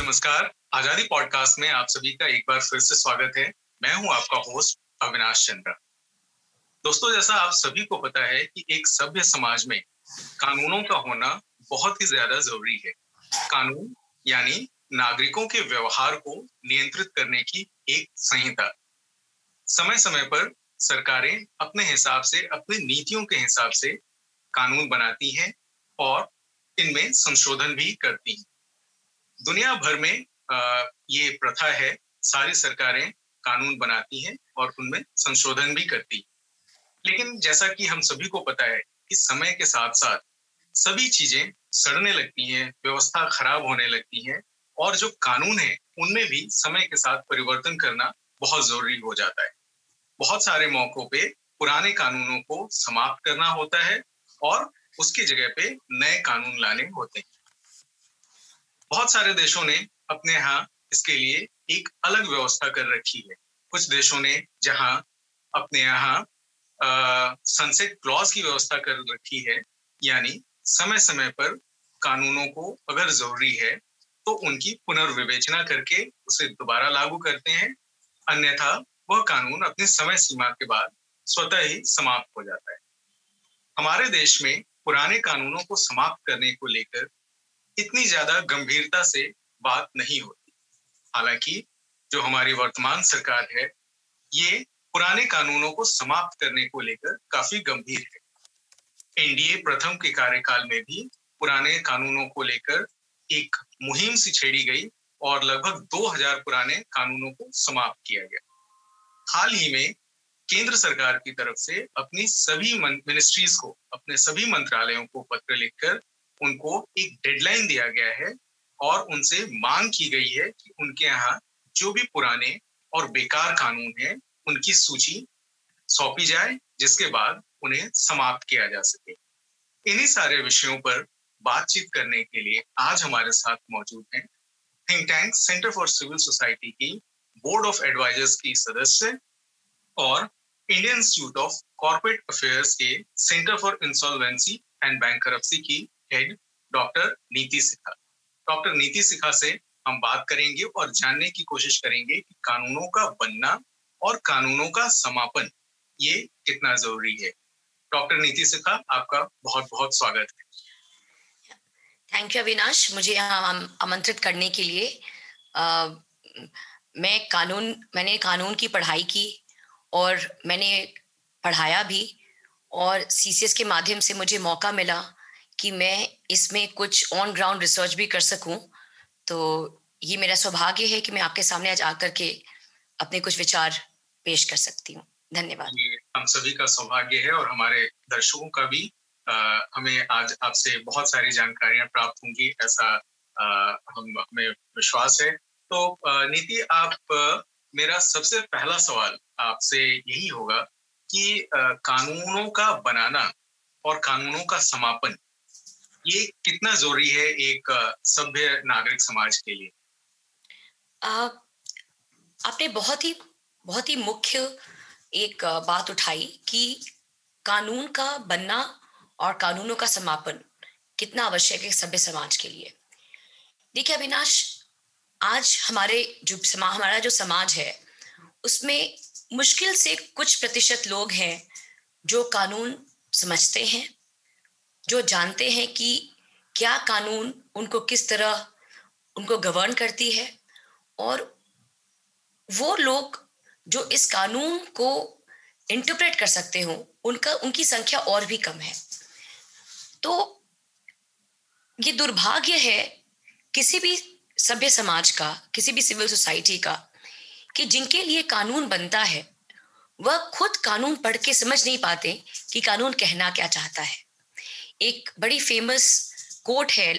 नमस्कार। आज़ादी पॉडकास्ट में आप सभी का एक बार फिर से स्वागत है। मैं हूँ आपका होस्ट अविनाश चंद्र। दोस्तों, जैसा आप सभी को पता है कि एक सभ्य समाज में कानूनों का होना बहुत ही ज़्यादा ज़रूरी है। कानून, यानी नागरिकों के व्यवहार को नियंत्रित करने की एक संहिता। समय समय पर सरकारें अपने हिसाब से, अपनी नीतियों के हिसाब से कानून बनाती हैं और इनमें संशोधन भी करती हैं। दुनिया भर में आ, ये प्रथा है सारी सरकारें कानून बनाती हैं और उनमें संशोधन भी करती लेकिन जैसा कि हम सभी को पता है कि समय के साथ साथ सभी चीज़ें सड़ने लगती हैं व्यवस्था खराब होने लगती है और जो कानून है उनमें भी समय के साथ परिवर्तन करना बहुत ज़रूरी हो जाता है। बहुत सारे मौकों पे पुराने कानूनों को समाप्त करना होता है और उसकी जगह पे नए कानून लाने होते हैं। बहुत सारे देशों ने अपने यहाँ इसके लिए एक अलग व्यवस्था कर रखी है। कुछ देशों ने जहाँ अपने यहाँ सनसेट क्लॉज की व्यवस्था कर रखी है, यानी समय समय पर कानूनों को अगर ज़रूरी है तो उनकी पुनर्विवेचना करके उसे दोबारा लागू करते हैं। अन्यथा, वह कानून अपने समय सीमा के बाद स्वतः ही समाप्त हो जाता है। हमारे देश में पुराने कानूनों को समाप्त करने को लेकर इतनी ज़्यादा गंभीरता से बात नहीं होती। हालाँकि जो हमारी वर्तमान सरकार है, ये पुराने कानूनों को समाप्त करने को लेकर काफ़ी गंभीर है। एनडीए प्रथम के कार्यकाल में भी पुराने कानूनों को लेकर एक मुहिम सी छेड़ी गई और लगभग 2000 पुराने कानूनों को समाप्त किया गया। हाल ही में केंद्र सरकार की तरफ़ से अपनी सभी मिनिस्ट्रीज को, अपने सभी मंत्रालयों को पत्र लिखकर उनको एक डेडलाइन दिया गया है और उनसे मांग की गई है कि उनके यहाँ जो भी पुराने और बेकार कानून है, उनकी सूची सौंपी जाए, जिसके बाद उन्हें समाप्त किया जा सके। इन्हीं सारे विषयों पर बातचीत करने के लिए आज हमारे साथ मौजूद हैं think tank Centre for Civil Society की बोर्ड ऑफ़ एडवाइजर्स की सदस्य और Indian Institute of Corporate Affairs के Centre for Insolvency and bank की हेड डॉक्टर नीति सिखा डॉक्टर नीति सिखा से हम बात करेंगे और जानने की कोशिश करेंगे कि कानूनों का बनना और कानूनों का समापन ये कितना ज़रूरी है। डॉक्टर नीति सिखा आपका बहुत बहुत स्वागत है। थैंक यू अविनाश मुझे यहाँ आमंत्रित करने के लिए आ, मैं कानून मैंने कानून की पढ़ाई की और मैंने पढ़ाया भी और सीसीएस के माध्यम से मुझे मौका मिला कि मैं इसमें कुछ ऑन ग्राउंड रिसर्च भी कर सकूँ। तो ये मेरा सौभाग्य है कि मैं आपके सामने आज आकर के अपने कुछ विचार पेश कर सकती हूँ। धन्यवाद। हम सभी का सौभाग्य है और हमारे दर्शकों का भी आ, हमें आज आपसे बहुत सारी जानकारियाँ प्राप्त होंगी ऐसा हम हमें विश्वास है। तो नीति आप मेरा सबसे पहला सवाल आपसे यही होगा कि कानूनों का बनाना और कानूनों का समापन ये कितना ज़रूरी है एक सभ्य नागरिक समाज के लिए? आ, आपने बहुत ही बहुत ही मुख्य एक बात उठाई कि कानून का बनना और कानूनों का समापन कितना आवश्यक है सभ्य समाज के लिए। देखिए अविनाश आज हमारे जो समा हमारा जो समाज है उसमें मुश्किल से कुछ प्रतिशत लोग हैं जो कानून समझते हैं जो जानते हैं कि क्या कानून उनको किस तरह उनको गवर्न करती है और वो लोग जो इस कानून को इंटरप्रेट कर सकते हो, उनका, उनकी संख्या और भी कम है। तो ये दुर्भाग्य है किसी भी सभ्य समाज का, किसी भी सिविल सोसाइटी का, कि जिनके लिए कानून बनता है, वह खुद कानून पढ़ के समझ नहीं पाते कि कानून कहना क्या चाहता है। एक बड़ी फ़ेमस कोट है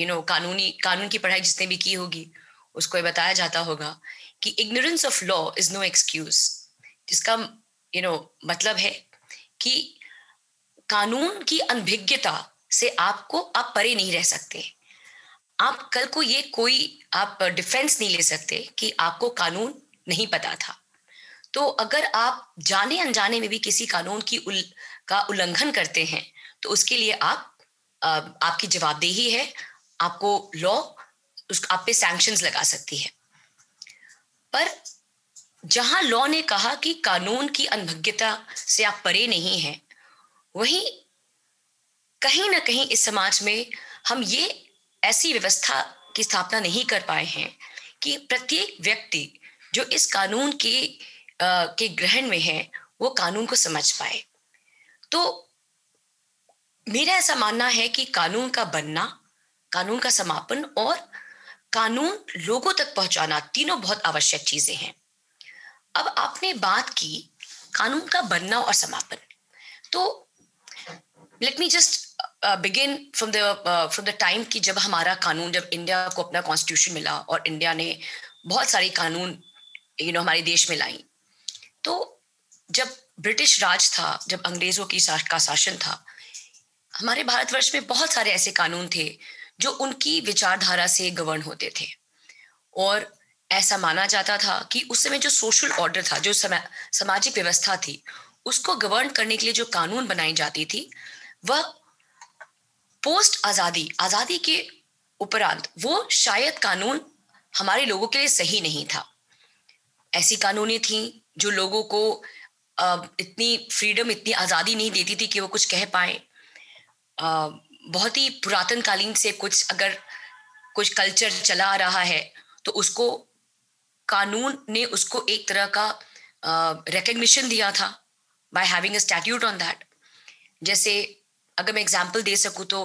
यू नो कानूनी कानून की पढ़ाई जिसने भी की होगी उसको ये बताया जाता होगा कि ignorance of law is no excuse जिसका यू you नो know, मतलब है कि कानून की अनभिज्ञता से आपको आप परे नहीं रह सकते। आप कल को ये कोई आप डिफेंस नहीं ले सकते कि आपको कानून नहीं पता था। तो अगर आप जाने अनजाने में भी किसी कानून की उल, का उल्लंघन करते हैं तो उसके लिए आप आ, आपकी जवाबदेही है आपको लॉ उस आप पे सैंक्शंस लगा सकती है। पर जहाँ लॉ ने कहा कि कानून की अनभज्ञता से आप परे नहीं हैं वहीं कहीं ना कहीं इस समाज में हम ये ऐसी व्यवस्था की स्थापना नहीं कर पाए हैं कि प्रत्येक व्यक्ति जो इस कानून के के ग्रहण में है वो कानून को समझ पाए। तो मेरा ऐसा मानना है कि कानून का बनना कानून का समापन और कानून लोगों तक पहुंचाना तीनों बहुत आवश्यक चीज़ें हैं। अब आपने बात की कानून का बनना और समापन। तो let me just begin from the from the time कि जब हमारा कानून जब इंडिया को अपना कॉन्स्टिट्यूशन मिला और इंडिया ने बहुत सारे कानून यू you नो know, हमारे देश में लाई। तो जब ब्रिटिश राज था, जब अंग्रेज़ों की का शासन था, हमारे भारतवर्ष में बहुत सारे ऐसे कानून थे जो उनकी विचारधारा से गवर्न होते थे। और ऐसा माना जाता था कि उस समय जो सोशल ऑर्डर था, जो सामाजिक व्यवस्था थी, उसको गवर्न करने के लिए जो कानून बनाई जाती थी, वह पोस्ट आज़ादी आज़ादी के उपरांत वो शायद कानून हमारे लोगों के लिए सही नहीं था। ऐसी कानूनी थी जो लोगों को इतनी फ्रीडम इतनी आज़ादी नहीं देती थी कि वो कुछ कह पाए। बहुत ही पुरातन कालीन से कुछ अगर कुछ कल्चर चला आ रहा है तो उसको कानून ने उसको एक तरह का रिकग्निशन दिया था by having a statute on that जैसे अगर मैं एग्ज़ाम्पल दे सकूँ तो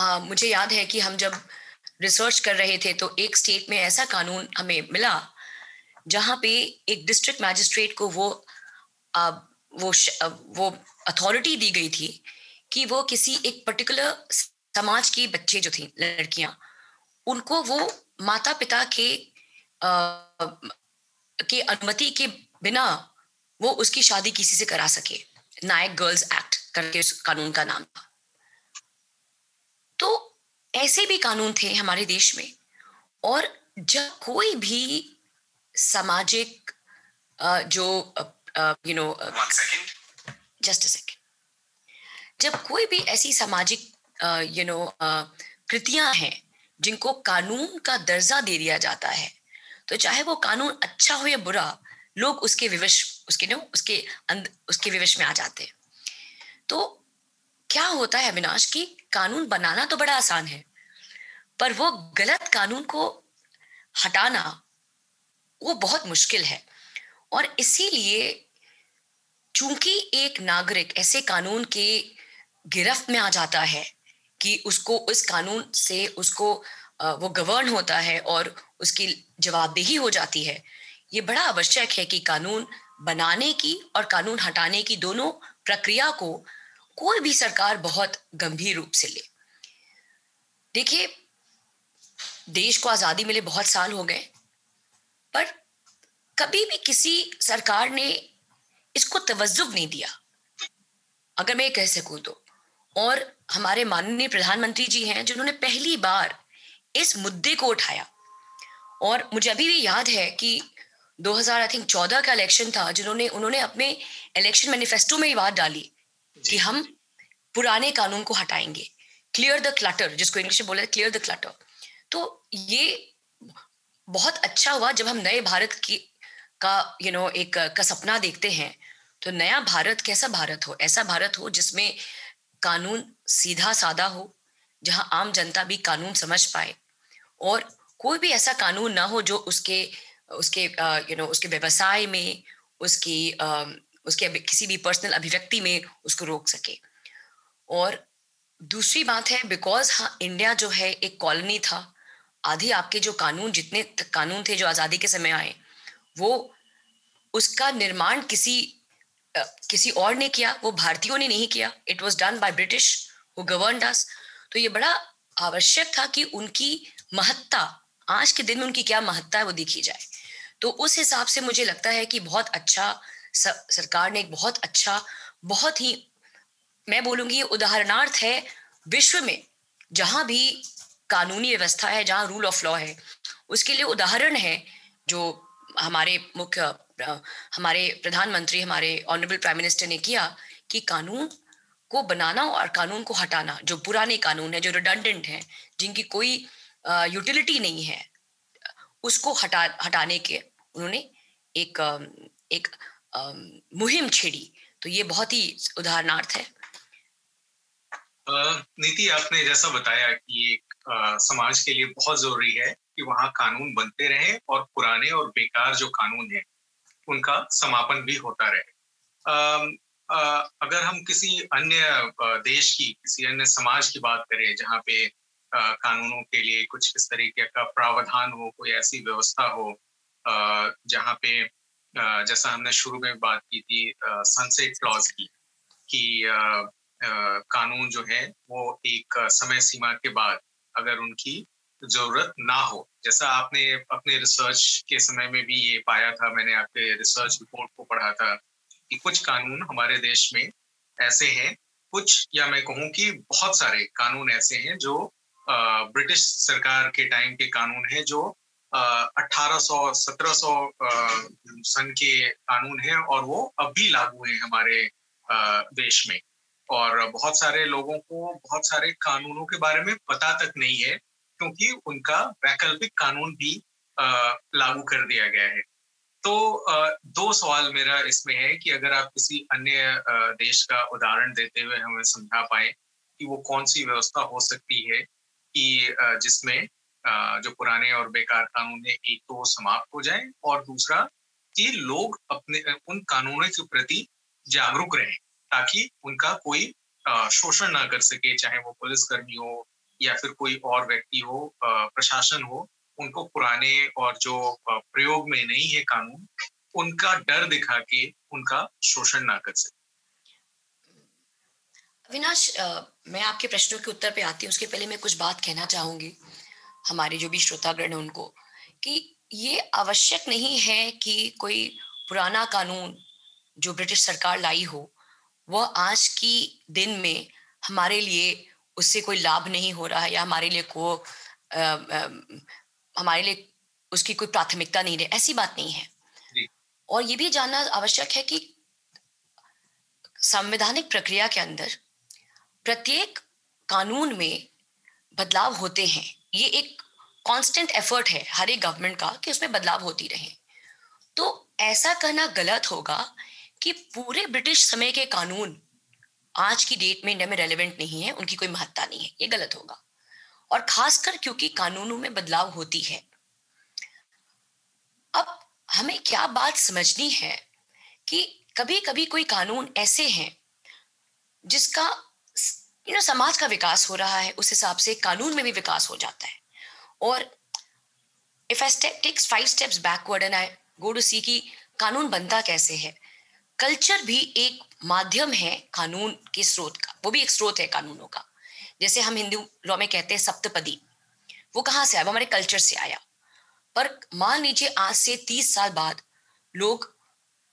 uh, मुझे याद है कि हम जब रिसर्च कर रहे थे तो एक स्टेट में ऐसा कानून हमें मिला जहाँ पे एक डिस्ट्रिक्ट मैजिस्ट्रेट को वो uh, वो वो अथॉरिटी दी गई थी कि वो किसी एक पर्टिकुलर समाज की बच्चे जो थी लड़कियाँ उनको वो माता पिता के की अनुमति के बिना वो उसकी शादी किसी से करा सके। नायक गर्ल्स एक्ट करके उस कानून का नाम था। तो ऐसे भी कानून थे हमारे देश में और जब कोई भी सामाजिक जो you know just a second जब कोई भी ऐसी सामाजिक यू नो कृतियाँ हैं जिनको कानून का दर्जा दे दिया जाता है तो चाहे वो कानून अच्छा हो या बुरा लोग उसके विवश उसके नो उसके अंद, उसके विवश में आ जाते हैं। तो क्या होता है अविनाश की कानून बनाना तो बड़ा आसान है पर वो गलत कानून को हटाना वो बहुत मुश्किल है। और इसीलिए चूँकि एक नागरिक ऐसे कानून के गिरफ्त में आ जाता है कि उसको, उस कानून से उसको वो गवर्न होता है और उसकी जवाबदेही हो जाती है, ये बड़ा आवश्यक है कि कानून बनाने की और कानून हटाने की दोनों प्रक्रिया को कोई भी सरकार बहुत गंभीर रूप से ले। देखिए, देश को आज़ादी मिले बहुत साल हो गए पर कभी भी किसी सरकार ने इसको तवज्जुब नहीं दिया। अगर मैं कह सकूँ तो। और हमारे माननीय प्रधानमंत्री जी हैं जिन्होंने पहली बार इस मुद्दे को उठाया। और मुझे अभी भी याद है कि 2000 आई थिंक 14 का इलेक्शन था जिन्होंने उन्होंने अपने इलेक्शन मैनिफेस्टो में ये बात डाली कि हम पुराने कानून को हटाएँगे। क्लियर द क्लटर जिसको इंग्लिश में बोला क्लियर द क्लटर। तो ये बहुत अच्छा हुआ जब हम नए भारत की का यू you नो know, एक का सपना देखते हैं। तो नया भारत कैसा भारत हो? ऐसा भारत हो जिसमें कानून सीधा सादा हो जहाँ आम जनता भी कानून समझ पाए। और कोई भी ऐसा कानून ना हो जो उसके उसके यू नो you know, उसके व्यवसाय में उसकी उसके किसी भी पर्सनल अभिव्यक्ति में उसको रोक सके। और दूसरी बात है बिकॉज़ हाँ इंडिया जो है एक कॉलोनी था आधे आपके जो कानून जितने कानून थे जो आज़ादी के समय आए, वो उसका निर्माण किसी किसी और ने किया, वो भारतीयों ने नहीं किया। It was done by British who govern us तो ये बड़ा आवश्यक था कि उनकी महत्ता, आज के दिन में उनकी क्या महत्ता है वो देखी जाए। तो उस हिसाब से मुझे लगता है कि बहुत अच्छा सरकार ने एक बहुत अच्छा बहुत ही, मैं बोलूँगी उदाहरणार्थ है विश्व में जहाँ भी कानूनी व्यवस्था है जहाँ रूल ऑफ़ लॉ है। उसके लिए उदाहरण है जो हमारे मुख्य, हमारे प्रधानमंत्री, हमारे ऑनरेबल प्राइम मिनिस्टर ने किया कि कानून को बनाना और कानून को हटाना, जो पुराने कानून है, जो रिडंडेंट हैं, जिनकी कोई यूटिलिटी नहीं है, उसको हटा, हटाने के उन्होंने एक एक मुहिम छेड़ी। तो ये बहुत ही उदाहरणार्थ है। नीति, आपने जैसा बताया कि एक समाज के लिए बहुत ज़रूरी है कि वहाँ कानून बनते रहे और पुराने और बेकार जो कानून है, उनका समापन भी होता रहे। अगर हम किसी अन्य देश की, किसी अन्य समाज की बात करें, जहाँ पे कानूनों के लिए कुछ इस तरीके का प्रावधान हो, कोई ऐसी व्यवस्था हो जहाँ पे जैसा हमने शुरू में बात की थी सनसेट क्लॉज की, कि कानून जो है, वो एक समय सीमा के बाद अगर उनकी ज़रूरत ना हो। जैसा आपने अपने रिसर्च के समय में भी ये पाया था मैंने आपके रिसर्च रिपोर्ट को पढ़ा था कि कुछ कानून हमारे देश में ऐसे हैं। कुछ या मैं कहूँ कि बहुत सारे कानून ऐसे हैं जो ब्रिटिश सरकार के टाइम के कानून हैं जो अठारह सौ सत्रह सौ सन के कानून हैं और वो अब भी लागू हैं हमारे आ, देश में। और बहुत सारे लोगों को बहुत सारे कानूनों के बारे में पता तक नहीं है, क्योंकि उनका वैकल्पिक कानून भी लागू कर दिया गया है। तो दो सवाल मेरा इसमें है कि अगर आप किसी अन्य देश का उदाहरण देते हुए हमें समझा पाए कि वो कौन सी व्यवस्था हो सकती है कि जिसमें जो पुराने और बेकार कानून है, एक तो समाप्त हो जाए और दूसरा कि लोग अपने, उन कानूनों के प्रति जागरूक रहें। ताकि उनका कोई शोषण ना कर सके, चाहे वो पुलिसकर्मी हो या फिर कोई और व्यक्ति हो प्रशासन हो, उनको पुराने और जो प्रयोग में नहीं है कानून, उनका डर दिखा के उनका शोषण ना कर सके। अविनाश मैं आपके प्रश्नों के उत्तर पे आती हूँ, उसके पहले मैं कुछ बात कहना चाहूँगी, हमारे जो भी श्रोतागण है उनको, कि ये आवश्यक नहीं है कि कोई पुराना कानून जो ब्रिटिश सरकार लाई हो वह आज की दिन में हमारे लिए उससे कोई लाभ नहीं हो रहा है या हमारे लिए को आ, आ, हमारे लिए उसकी कोई प्राथमिकता नहीं रही ऐसी बात नहीं है। और ये भी जानना आवश्यक है कि संवैधानिक प्रक्रिया के अंदर प्रत्येक कानून में बदलाव होते हैं। ये एक कांस्टेंट एफर्ट है हर एक गवर्नमेंट का कि उसमें बदलाव होती रहे। तो ऐसा कहना गलत होगा कि पूरे ब्रिटिश समय के कानून आज की डेट में इंडिया में रेलिवेंट नहीं है, उनकी कोई महत्ता नहीं है, ये गलत होगा। और खासकर क्योंकि कानूनों में बदलाव होती है, अब हमें क्या बात समझनी है कि कभी कभी कोई कानून ऐसे हैं, जिसका यू नो समाज का विकास हो रहा है, उस हिसाब से कानून में भी विकास हो जाता है। और if I takes five steps backward and I go to see कि कानून बनता कैसे है कल्चर भी एक माध्यम है कानून के स्रोत का। वो भी एक स्रोत है कानूनों का। जैसे हम हिंदू लॉ में कहते हैं सप्तपदी। वो कहाँ से आया? वो हमारे कल्चर से आया। पर मान लीजिए आज से तीस साल बाद लोग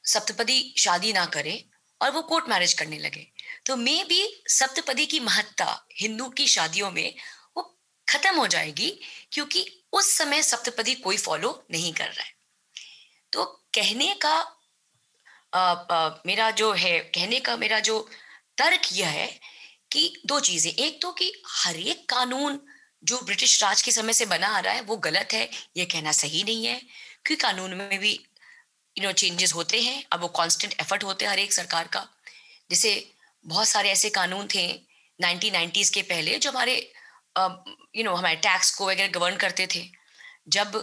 सप्तपदी शादी ना करें और वो कोर्ट मैरिज करने लगे। तो मे भी सप्तपदी की महत्ता हिंदू की शादियों में वो खत्म हो जाएगी क्योंकि उस समय सप्तपदी कोई फॉलो नहीं कर रहा है। तो कहने का आ, मेरा जो है कहने का मेरा जो तर्क यह है कि दो चीज़ें। एक तो कि हर एक कानून जो ब्रिटिश राज के समय से बना आ रहा है वो गलत है ये कहना सही नहीं है क्योंकि कानून में भी यू नो चेंजेस होते हैं अब वो कांस्टेंट एफर्ट होते हैं हर एक सरकार का। जैसे बहुत सारे ऐसे कानून थे नाइनटीन नाइन्टीज के पहले जो हमारे यू नो हमारे टैक्स को वगैरह गवर्न करते थे। जब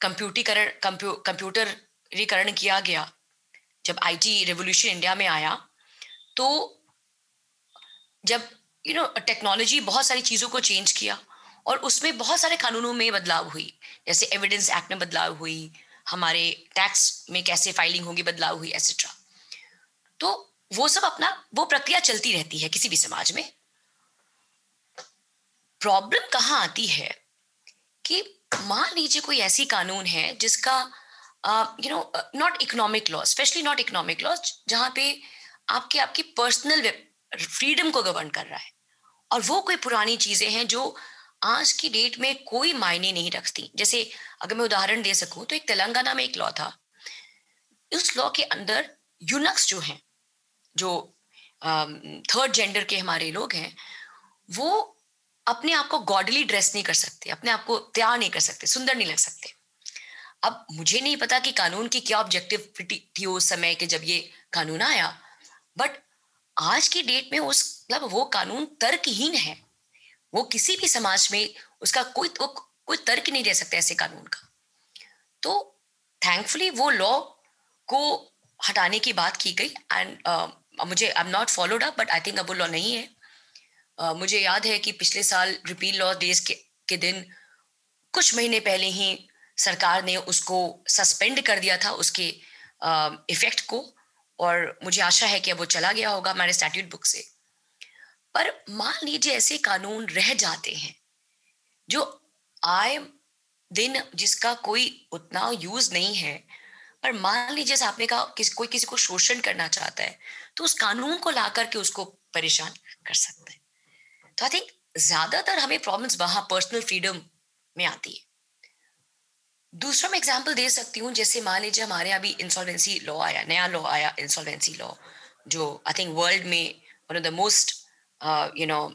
कंप्यूटीकरण कंप्यूटरीकरण किया गया जब आईटी रेवोल्यूशन इंडिया में आया तो जब यू नो टेक्नोलॉजी बहुत सारी चीज़ों को चेंज किया और उसमें बहुत सारे कानूनों में बदलाव हुई। जैसे एविडेंस एक्ट में बदलाव हुई, हमारे टैक्स में कैसे फाइलिंग होगी, बदलाव हुई एसेट्रा तो वो सब अपना, वो प्रक्रिया चलती रहती है किसी भी समाज में। प्रॉब्लम कहाँ आती है कि मान लीजिए कोई ऐसी कानून है जिसका you know not economic law specially not economic law जहाँ पे आपके आपकी पर्सनल फ्रीडम को गवर्न कर रहा है। और वो कोई पुरानी चीज़ें हैं जो आज की डेट में कोई मायने नहीं रखती। जैसे अगर मैं उदाहरण दे सकूँ तो एक तेलंगाना में एक लॉ था। उस लॉ के अंदर यूनक्स जो हैं जो थर्ड um, जेंडर के हमारे लोग हैं वो अपने आप को गॉडली ड्रेस नहीं कर सकते अपने आप को तैयार नहीं कर सकते सुंदर नहीं लग सकते। अब मुझे नहीं पता कि कानून की क्या ऑब्जेक्टिव थी उस समय के जब ये कानून आया। बट आज की डेट में उस मतलब वो कानून तर्कहीन है। वो किसी भी समाज में उसका कोई तो, कोई तर्क नहीं दे सकता ऐसे कानून का। तो थैंकफुली वो लॉ को हटाने की बात की गई। एंड uh, मुझे I am not followed up but I think अब वो लॉ नहीं है। Uh, मुझे याद है कि पिछले साल रिपील लॉ डेज़ के, के दिन कुछ महीने पहले ही सरकार ने उसको सस्पेंड कर दिया था उसके इफ़ेक्ट को और मुझे आशा है कि अब वो चला गया होगा हमारे स्टैट्यूट बुक से। पर मान लीजिए ऐसे कानून रह जाते हैं जो आए दिन जिसका कोई उतना यूज़ नहीं है, पर मान लीजिए आपने कहा किस, कोई किसी को शोषण करना चाहता है तो उस कानून को ला करके उसको परेशान कर सकते हैं। तो आई थिंक ज़्यादातर हमें प्रॉब्लम्स वहाँ पर्सनल फ्रीडम में आती है। दूसरा मैं एग्ज़ाम्पल दे सकती हूँ, जैसे मान लीजिए हमारे अभी इंसॉल्वेंसी लॉ आया, नया लॉ आया इंसॉल्वेंसी लॉ जो आई थिंक वर्ल्ड में one of the most you know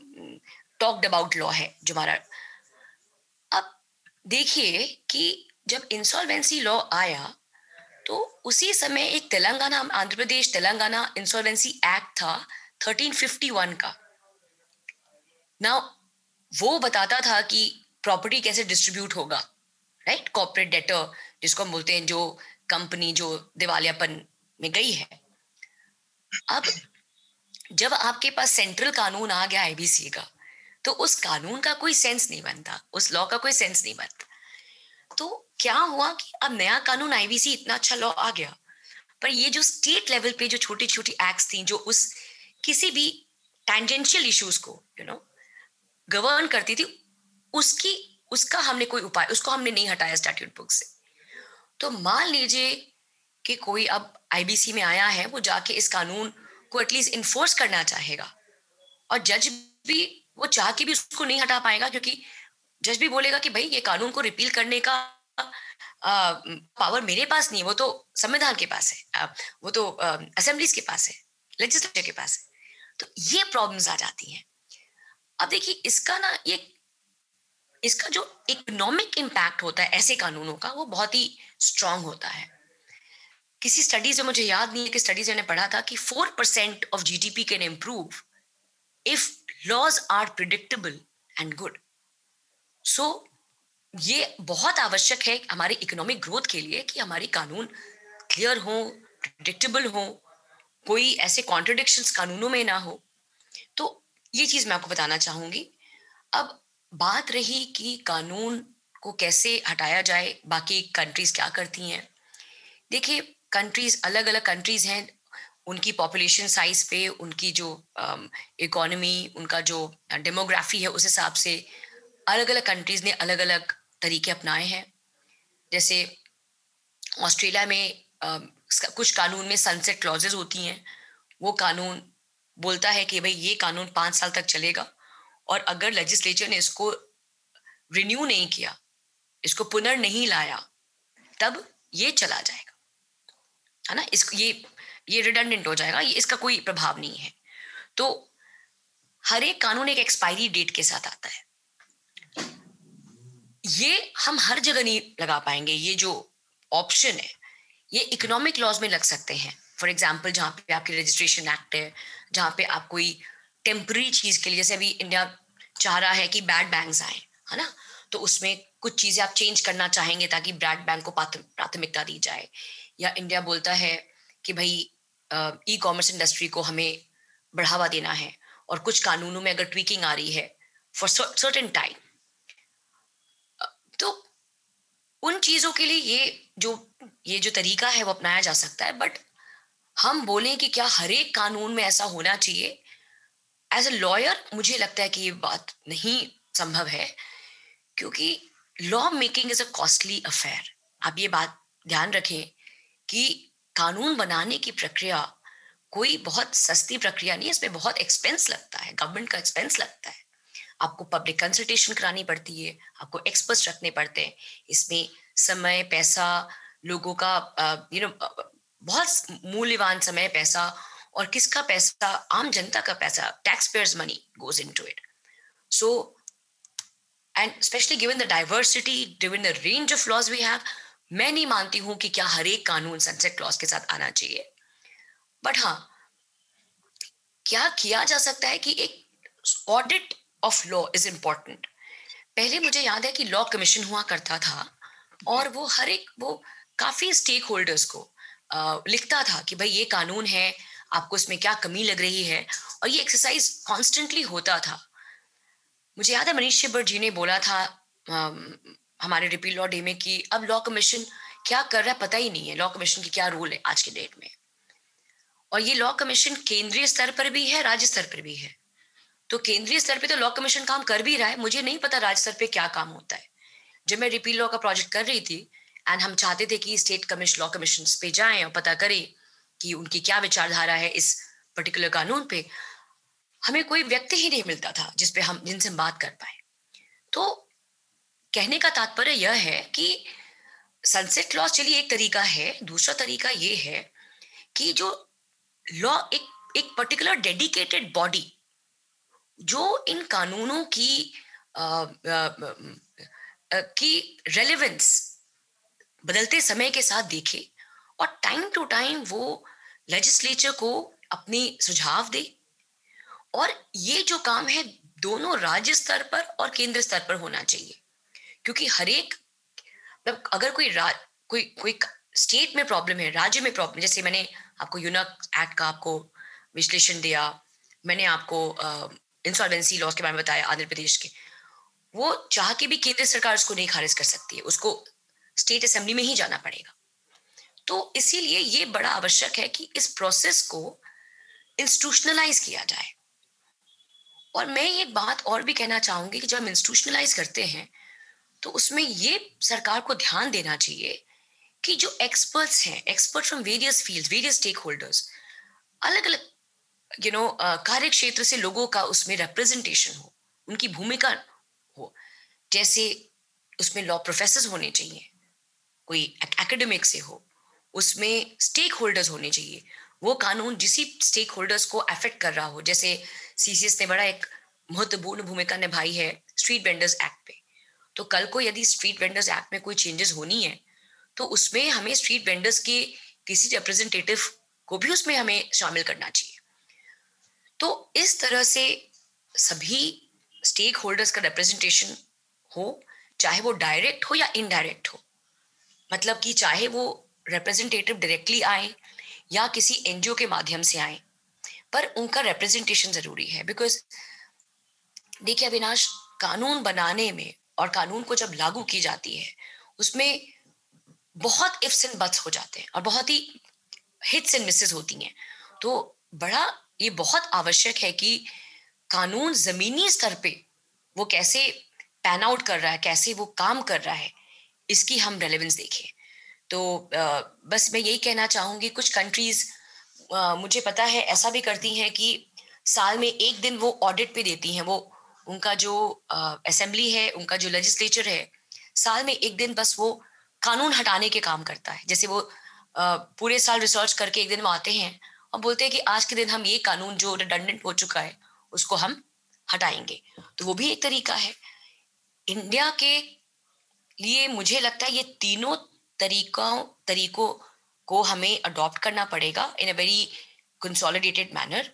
talked about law है, जो हमारा। अब देखिए कि जब इंसॉल्वेंसी लॉ आया तो उसी समय एक तेलंगाना, आंध्र प्रदेश तेलंगाना इंसॉल्वेंसी एक्ट था 1351 का। ना वो बताता था कि प्रॉपर्टी कैसे डिस्ट्रीब्यूट होगा। राइट कॉर्पोरेट डेटर जिसको हम बोलते हैं जो कंपनी जो दिवालियापन में गई है। अब जब आपके पास सेंट्रल कानून आ गया आईबीसी का तो उस कानून का कोई सेंस नहीं बनता, उस लॉ का कोई सेंस नहीं बनता। तो क्या हुआ कि अब नया कानून आईबीसी इतना अच्छा लॉ आ गया, पर ये जो स्टेट लेवल पे जो छोटी छोटी एक्ट्स थी, जो उस किसी भी टेंजेंशियल इश्यूज़ को यू नो गवर्न करती थी, उसकी उसका हमने कोई उपाय, उसको हमने नहीं हटाया स्टैट्यूट बुक से। तो मान लीजिए कि कोई अब आईबीसी में आया है, वो जाके इस कानून को एटलीस्ट इन्फोर्स करना चाहेगा और जज भी, वो चाह के भी उसको नहीं हटा पाएगा क्योंकि जज भी बोलेगा कि भाई ये कानून को रिपील करने का पावर मेरे पास नहीं है, वो तो संविधान के पास है वो तो असेंबलीज के पास है लेजिस्लेचर के पास है। तो ये प्रॉब्लम्स आ जाती हैं। अब देखिए, इसका ना ये इसका जो इकोनॉमिक इम्पैक्ट होता है ऐसे कानूनों का, वो बहुत ही स्ट्रांग होता है। किसी स्टडीज़ में मुझे याद नहीं है कि स्टडीज़ मैंने पढ़ा था कि four percent of GDP can improve if laws are predictable and good so ये बहुत आवश्यक है हमारी इकोनॉमिक ग्रोथ के लिए कि हमारी कानून क्लियर हो प्रिडिक्टेबल हो, कोई ऐसे कॉन्ट्रोडिक्शन कानूनों में ना हो। तो ये चीज़ मैं आपको बताना चाहूँगी। अब बात रही कि कानून को कैसे हटाया जाए बाकी कंट्रीज़ क्या करती हैं। देखिए कंट्रीज़ अलग अलग कंट्रीज़ हैं उनकी पॉपुलेशन साइज़ पे उनकी जो इकोनॉमी um, उनका जो डेमोग्राफी है उस हिसाब से अलग अलग कंट्रीज़ ने अलग अलग तरीके अपनाए हैं। जैसे ऑस्ट्रेलिया में आ, कुछ कानून में सनसेट क्लॉजेज होती हैं। वो कानून बोलता है कि भाई ये कानून पाँच साल तक चलेगा। और अगर लेजिस्लेचर ने इसको रिन्यू नहीं किया, इसको पुनर् नहीं लाया, तब ये चला जाएगा। है ना? इस, ये ये रिडंडेंट हो जाएगा, ये इसका कोई प्रभाव नहीं है। तो हर एक कानून एक एक्सपायरी डेट के साथ आता है। ये हम हर जगह नहीं लगा पाएँगे। ये जो ऑप्शन है, ये इकोनॉमिक लॉज में लग सकते हैं। फॉर एग्ज़ाम्पल जहाँ पे आपकी रजिस्ट्रेशन एक्ट है, जहाँ पे आप कोई टेम्पररी चीज़ के लिए, जैसे अभी इंडिया चाह रहा है कि बैड बैंक्स आए, है ना? तो उसमें कुछ चीज़ें आप चेंज करना चाहेंगे ताकि ब्रैड बैंक को प्राथमिकता दी जाए। या इंडिया बोलता है कि भाई ई कॉमर्स इंडस्ट्री को हमें बढ़ावा देना है और कुछ कानूनों में अगर ट्वीकिंग आ रही है फॉर सर्टेन टाइम तो उन चीज़ों के लिए ये जो ये जो तरीका है वो अपनाया जा सकता है बट हम बोलें कि क्या हर एक कानून में ऐसा होना चाहिए एज अ लॉयर मुझे लगता है कि ये बात नहीं संभव है, क्योंकि law making is a costly affair आप ये बात ध्यान रखें कि कानून बनाने की प्रक्रिया कोई बहुत सस्ती प्रक्रिया नहीं है, इसमें बहुत एक्सपेंस लगता है गवर्नमेंट का एक्सपेंस लगता है। आपको पब्लिक कंसल्टेशन करानी पड़ती है, आपको एक्सपर्ट्स रखने पड़ते हैं। इसमें समय, पैसा, लोगों का यू नो बहुत मूल्यवान समय, पैसा और किसका पैसा? आम जनता का पैसा tax payers money goes in to it so and specially given the diversity given the range of laws we have मैं नहीं मानती हूँ कि क्या हर एक कानून सनसेट क्लॉज के साथ आना चाहिए। बट हाँ क्या किया जा सकता है कि एक audit of law is important पहले मुझे याद है कि लॉ कमीशन हुआ करता था और वो हर एक वो काफ़ी स्टेक होल्डर्स को आ, लिखता था कि भाई ये कानून है आपको इसमें क्या कमी लग रही है? और ये एक्सरसाइज कॉन्स्टेंटली होता था। मुझे याद है मनीष शिबर जी ने बोला था आ, हमारे रिपील लॉ डे में कि अब लॉ कमीशन क्या कर रहा है पता ही नहीं है लॉ कमीशन की क्या रोल है आज के डेट में। और ये लॉ कमीशन केंद्रीय स्तर पर भी है राज्य स्तर पर भी है। तो केंद्रीय स्तर पे तो लॉ कमीशन काम कर भी रहा है मुझे नहीं पता राज्य स्तर पे क्या काम होता है। जब मैं रिपील लॉ का प्रोजेक्ट कर रही थी एंड हम चाहते थे कि स्टेट कमीशन लॉ कमीशन पे जाएँ और पता करें कि उनकी क्या विचारधारा है इस पर्टिकुलर कानून पे हमें कोई व्यक्ति ही नहीं मिलता था जिसपे हम जिनसे हम बात कर पाए। तो कहने का तात्पर्य यह है कि सनसेट लॉ चलिए एक तरीका है दूसरा तरीका ये है कि जो लॉ एक एक पर्टिकुलर डेडिकेटेड बॉडी जो इन कानूनों की आ, आ, आ, की रेलेवेंस बदलते समय के साथ देखे और टाइम टू टाइम वो लेजिस्लेचर को अपनी सुझाव दे। और ये जो काम है, दोनों राज्य स्तर पर और केंद्र स्तर पर होना चाहिए। क्योंकि हर एक मतलब अगर कोई कोई कोई स्टेट में प्रॉब्लम है, राज्य में प्रॉब्लम जैसे मैंने आपको यूनक एक्ट का आपको विश्लेषण दिया, मैंने आपको इंसॉल्वेंसी लॉस के बारे में बताया आंध्र प्रदेश के, वो चाह के भी केंद्र सरकार उसको नहीं खारिज कर सकती है। उसको स्टेट असेंबली में ही जाना पड़ेगा। तो इसीलिए ये बड़ा आवश्यक है कि इस प्रोसेस को इंस्टीट्यूशनलाइज किया जाए। और मैं ये बात और भी कहना चाहूँगी कि जब हम इंस्टीट्यूशनलाइज करते हैं तो उसमें ये सरकार को ध्यान देना चाहिए कि जो एक्सपर्ट्स हैं expert from various field various stakeholders अलग अलग यू नो कार्य क्षेत्र से लोगों का उसमें रिप्रेजेंटेशन हो, उनकी भूमिका हो। जैसे उसमें लॉ प्रोफेसर होने चाहिए, कोई एकेडमिक से हो उसमें स्टेक होल्डर्स होने चाहिए। वो कानून जिसी स्टेक होल्डर्स को अफेक्ट कर रहा हो, जैसे सीसीएस ने बड़ा एक महत्वपूर्ण भूमिका निभाई है स्ट्रीट वेंडर्स एक्ट पे। तो कल को यदि स्ट्रीट वेंडर्स एक्ट में कोई चेंजेस होनी है तो उसमें हमें स्ट्रीट वेंडर्स के किसी रिप्रेजेंटेटिव को भी उसमें हमें शामिल करना चाहिए। तो इस तरह से सभी स्टेक होल्डर्स का रिप्रेजेंटेशन हो, चाहे वो डायरेक्ट हो या इनडायरेक्ट हो मतलब कि चाहे वो रिप्रेजेंटेटिव डायरेक्टली आए या किसी एनजीओ के माध्यम से आए, पर उनका रिप्रेजेंटेशन ज़रूरी है बिकॉज़ देखिए अविनाश, कानून बनाने में और कानून को जब लागू की जाती है, उसमें बहुत इफ्स एंड बट्स हो जाते हैं और बहुत ही हिट्स एंड मिसेस होती हैं। तो बड़ा ये बहुत आवश्यक है कि कानून जमीनी स्तर पे वो कैसे पैन आउट कर रहा है, कैसे वो काम कर रहा है, इसकी हम रेलेवेंस देखें। तो बस मैं यही कहना चाहूँगी, कुछ कंट्रीज़ मुझे पता है ऐसा भी करती हैं कि साल में एक दिन वो ऑडिट पे देती हैं, वो उनका जो असेंबली है, उनका जो लेजिस्लेचर है, साल में एक दिन बस वो कानून हटाने के काम करता है। जैसे वो पूरे साल रिसर्च करके एक दिन वो आते हैं और बोलते हैं कि आज के दिन हम ये कानून जो रिडंडेंट हो चुका है, उसको हम हटाएँगे। तो वो भी एक तरीका है। इंडिया के लिए मुझे लगता है ये तीनों तरीकों तरीकों को हमें अडॉप्ट करना पड़ेगा in a very consolidated manner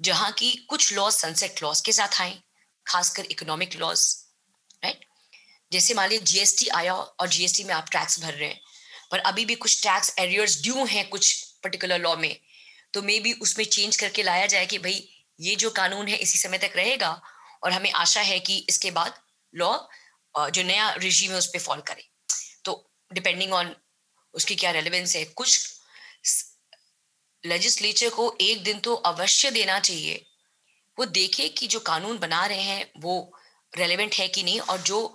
जहाँ की कुछ लॉज सनसेट लॉज के साथ आए, खासकर इकोनॉमिक लॉज राइट जैसे मान लीजिए जीएसटी आया और जीएसटी में आप टैक्स भर रहे हैं, पर अभी भी कुछ टैक्स एरियर्स ड्यू हैं कुछ पर्टिकुलर लॉ में तो मे बी उसमें चेंज करके लाया जाए कि भाई ये जो कानून है इसी समय तक रहेगा और हमें आशा है कि इसके बाद लॉ जो नया रिजीम है उस पर फॉल करे। डिपेंडिंग ऑन उसकी क्या रेलिवेंस है। कुछ लेजिस्लेचर को एक दिन तो अवश्य देना चाहिए। वो देखे कि जो कानून बना रहे हैं, वो रेलेवेंट है कि नहीं और जो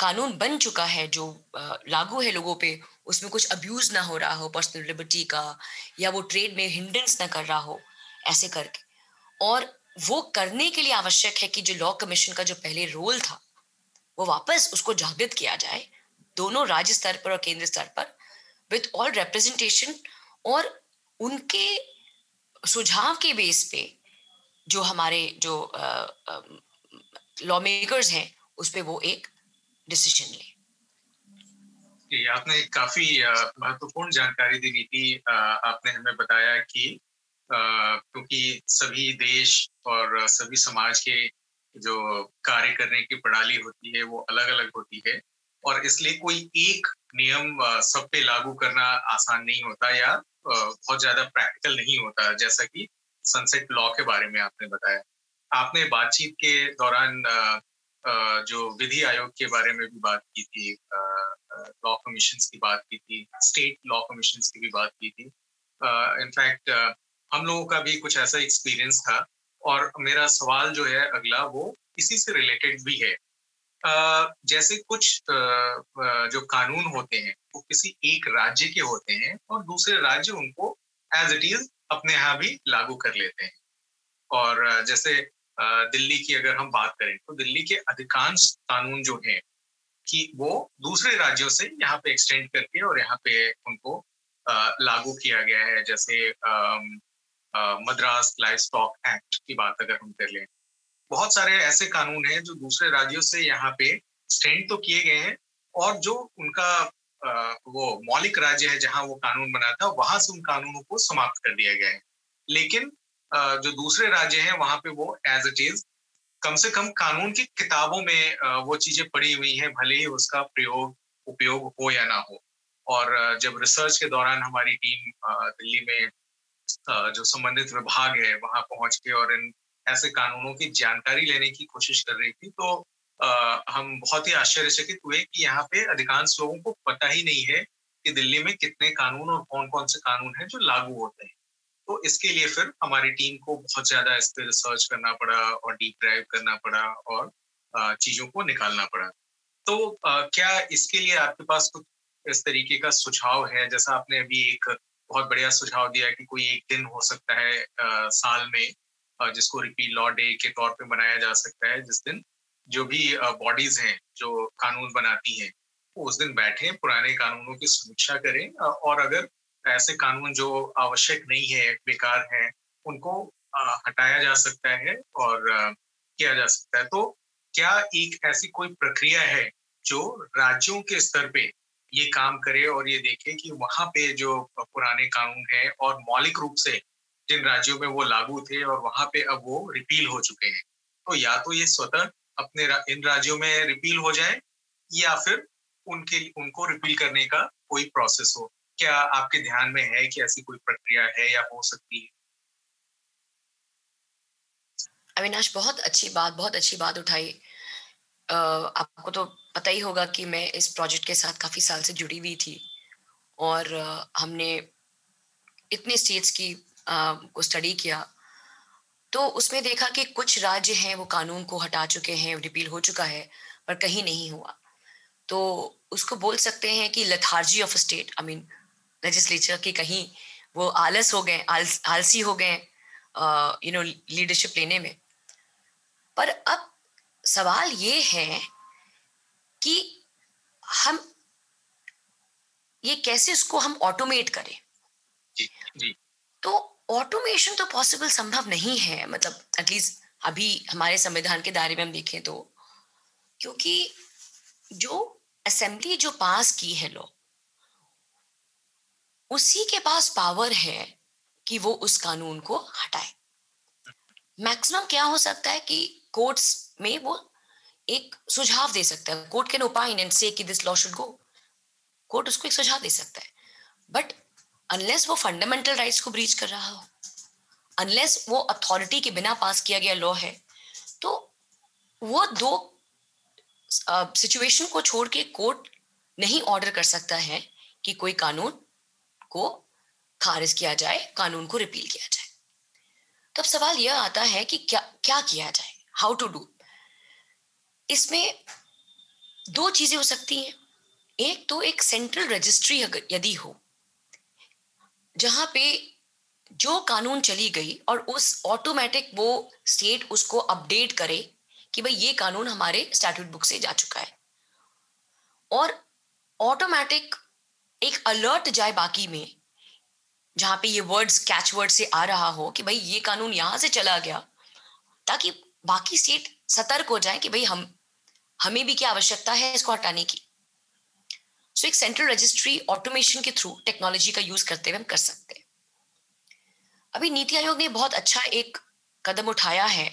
कानून बन चुका है, जो लागू है लोगों पे, उसमें कुछ अब्यूज ना हो रहा हो पर्सनल लिबर्टी का, या वो ट्रेड में हिंड्रेंस ना कर रहा हो, ऐसे करके। और वो करने के लिए आवश्यक है कि जो लॉ कमीशन का जो पहले रोल था, वो वापस उसको जागृत किया जाए। दोनों राज्य स्तर पर और केंद्र स्तर पर विथ ऑल रिप्रेजेंटेशन और उनके सुझाव के बेस पे जो हमारे जो लॉ मेकर्स हैं, उस पर वो एक डिसीज़न ले। आपने काफ़ी महत्वपूर्ण जानकारी दी नीति आपने हमें बताया कि क्योंकि सभी देश और सभी समाज के जो कार्य करने की प्रणाली होती है, वो अलग अलग होती है। और इसलिए कोई एक नियम सब पे लागू करना आसान नहीं होता या बहुत ज़्यादा प्रैक्टिकल नहीं होता, जैसा कि सनसेट लॉ के बारे में आपने बताया। आपने बातचीत के दौरान जो विधि आयोग के बारे में भी बात की थी लॉ कमीशन की बात की थी स्टेट लॉ कमीशन की भी बात की थी। इनफैक्ट हम लोगों का भी कुछ ऐसा एक्सपीरियंस था और मेरा सवाल जो है अगला वो इसी से रिलेटेड भी है। जैसे कुछ जो कानून होते हैं, वो किसी एक राज्य के होते हैं और दूसरे राज्य उनको एज इट इज़ अपने यहाँ भी लागू कर लेते हैं। और जैसे दिल्ली की अगर हम बात करें तो दिल्ली के अधिकांश कानून जो हैं कि वो दूसरे राज्यों से यहाँ पे एक्सटेंड करके और यहाँ पे उनको लागू किया गया है। जैसे मद्रास लाइफ स्टॉक एक्ट की बात अगर हम कर लें बहुत सारे ऐसे कानून हैं जो दूसरे राज्यों से यहाँ पे स्टैंड तो किए गए हैं और जो उनका वो मौलिक राज्य है जहाँ वो कानून बना था, वहाँ से उन कानूनों को समाप्त कर दिया गया है। लेकिन जो दूसरे राज्य हैं वहाँ पे वो एज इट इज़ कम से कम कानून की किताबों में वो चीज़ें पड़ी हुई हैं, भले ही उसका प्रयोग, उपयोग हो या ना हो। और जब रिसर्च के दौरान हमारी टीम दिल्ली में जो संबंधित विभाग है वहाँ पहुँच के और इन ऐसे कानूनों की जानकारी लेने की कोशिश कर रही थी। तो आ, हम बहुत ही आश्चर्यचकित हुए कि यहाँ पे अधिकांश लोगों को पता ही नहीं है कि दिल्ली में कितने कानून और कौन कौन से कानून हैं जो लागू होते हैं। तो इसके लिए फिर हमारी टीम को बहुत ज़्यादा इस पर रिसर्च करना पड़ा और डीप ड्राइव करना पड़ा और चीज़ों को निकालना पड़ा। तो क्या इसके लिए आपके पास कुछ इस तरीके का सुझाव है? जैसा आपने अभी एक बहुत बढ़िया सुझाव दिया कि कोई एक दिन हो सकता है आ, साल में जिसको रिपील लॉ डे के तौर पे मनाया जा सकता है, जिस दिन जो भी बॉडीज हैं, जो कानून बनाती हैं उस दिन बैठे, पुराने कानूनों की समीक्षा करें और अगर ऐसे कानून जो आवश्यक नहीं है, बेकार हैं, उनको हटाया जा सकता है और किया जा सकता है। तो क्या एक ऐसी कोई प्रक्रिया है जो राज्यों के स्तर पे ये काम करे और ये देखे कि वहाँ पे जो पुराने कानून है और मौलिक रूप से जिन राज्यों में वो लागू थे और वहाँ पे अब वो रिपील हो चुके हैं। तो या तो ये स्वतः अपने रा, इन राज्यों में रिपील हो जाए या फिर उनके उनको रिपील करने का कोई प्रोसेस हो। क्या आपके ध्यान में है कि ऐसी कोई प्रक्रिया है या हो सकती है? अविनाश बहुत अच्छी बात बहुत अच्छी बात उठाई। आपको तो पता ही होगा कि मैं इस प्रोजेक्ट के साथ काफ़ी साल से जुड़ी हुई थी और हमने इतने स्टेट्स की को स्टडी किया। तो उसमें देखा कि कुछ राज्य हैं वो कानून को हटा चुके हैं रिपील हो चुका है पर कहीं नहीं हुआ। तो उसको बोल सकते हैं कि lethargy of state I mean legislature की कहीं वो आलस हो गए आलस, आलसी हो गए यू नो लीडरशिप लेने में। पर अब सवाल ये है कि हम ये कैसे उसको हम ऑटोमेट करें? जी, जी. तो ऑटोमेशन तो पॉसिबल संभव नहीं है। मतलब एटलीस्ट अभी हमारे संविधान के दायरे में हम देखें तो। क्योंकि जो असेंबली जो पास की है लॉ उसी के पास पावर है कि वो उस कानून को हटाए। मैक्सिमम क्या हो सकता है कि कोर्ट्स में वो एक सुझाव दे सकता है। Court can opine and say that this law should go court उसको एक सुझाव दे सकता है। बट अनलेस वो फंडामेंटल राइट्स को ब्रीच कर रहा हो अनलेस वो अथॉरिटी के बिना पास किया गया लॉ है तो वो दो सिचुएशन uh, को छोड़ के कोर्ट नहीं ऑर्डर कर सकता है कि कोई कानून को खारिज किया जाए कानून को रिपील किया जाए। तब सवाल यह आता है कि क्या क्या किया जाए? हाउ टू डू इसमें दो चीज़ें हो सकती हैं। एक तो एक सेंट्रल रजिस्ट्री यदि हो जहाँ पे जो कानून चली गई और उस ऑटोमेटिक वो स्टेट उसको अपडेट करे कि भाई ये कानून हमारे स्टैट्यूट बुक से जा चुका है। और ऑटोमेटिक एक अलर्ट जाए बाकी में, जहाँ पे ये वर्ड्स कैच वर्ड से आ रहा हो कि भाई ये कानून यहाँ से चला गया, ताकि बाकी स्टेट सतर्क हो जाए कि भाई हम, हमें भी क्या आवश्यकता है इसको हटाने की। सो एक सेंट्रल रजिस्ट्री ऑटोमेशन के थ्रू टेक्नोलॉजी का यूज़ करते हुए हम कर सकते हैं। अभी नीति आयोग ने बहुत अच्छा एक कदम उठाया है,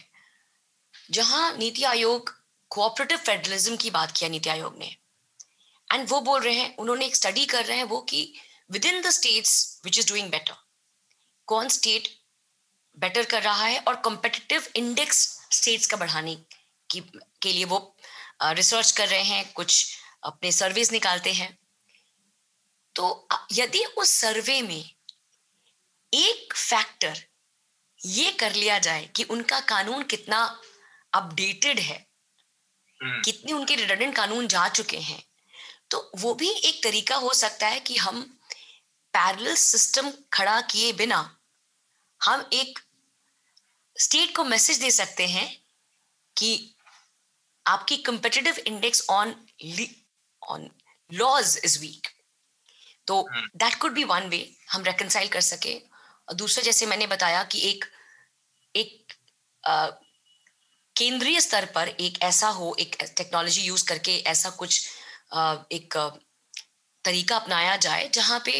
जहाँ नीति आयोग कोऑपरेटिव फेडरलिज्म की बात किया नीति आयोग ने। एंड वो बोल रहे हैं, उन्होंने एक स्टडी कर रहे हैं वो कि within the states which is doing better कौन स्टेट बेटर कर रहा है और कॉम्पिटिटिव इंडेक्स स्टेट्स का बढ़ाने की, के लिए वो रिसर्च कर रहे हैं, कुछ अपने सर्वेस निकालते हैं तो यदि उस सर्वे में एक फैक्टर ये कर लिया जाए कि उनका कानून कितना अपडेटेड है हम्म। कितने उनके रिडंडेंट कानून जा चुके हैं तो वो भी एक तरीका हो सकता है कि हम पैरेलल सिस्टम खड़ा किए बिना हम एक स्टेट को मैसेज दे सकते हैं कि आपकी competitive index on on laws is weak तो that could be one way हम रेकनसाइल कर सके। और दूसरा जैसे मैंने बताया कि एक एक केंद्रीय स्तर पर एक ऐसा हो एक टेक्नोलॉजी यूज़ करके ऐसा कुछ आ, एक तरीका अपनाया जाए जहाँ पे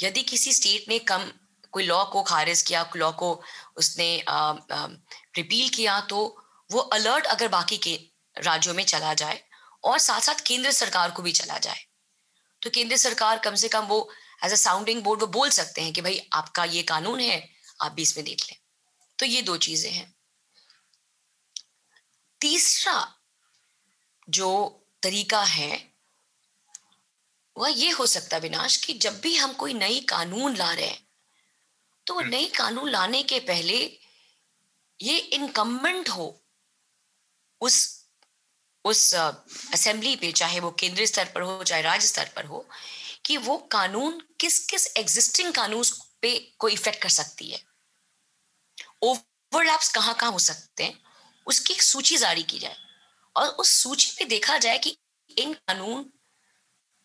यदि किसी स्टेट ने कम कोई लॉ को खारिज किया लॉ को उसने रिपील किया तो वो अलर्ट अगर बाकी के राज्यों में चला जाए और साथ साथ केंद्र सरकार को भी चला जाए। तो केंद्र सरकार कम से कम वो एज अ साउंडिंग बोर्ड वो बोल सकते हैं कि भाई आपका ये कानून है आप भी इसमें देख लें। तो ये दो चीज़ें हैं। तीसरा जो तरीका है वह ये हो सकता विनाश कि जब भी हम कोई नई कानून ला रहे हैं तो हम्म। नई कानून लाने के पहले ये इनकम्बेंट हो उस उस असेंबली पे, चाहे वो केंद्रीय स्तर पर हो, चाहे राज्य स्तर पर हो, कि वो कानून किस किस एग्जिस्टिंग कानून पे कोई इफ़ेक्ट कर सकती है। ओवरलैप्स कहाँ कहाँ हो सकते हैं, उसकी सूची जारी की जाए। और उस सूची पे देखा जाए कि इन कानून,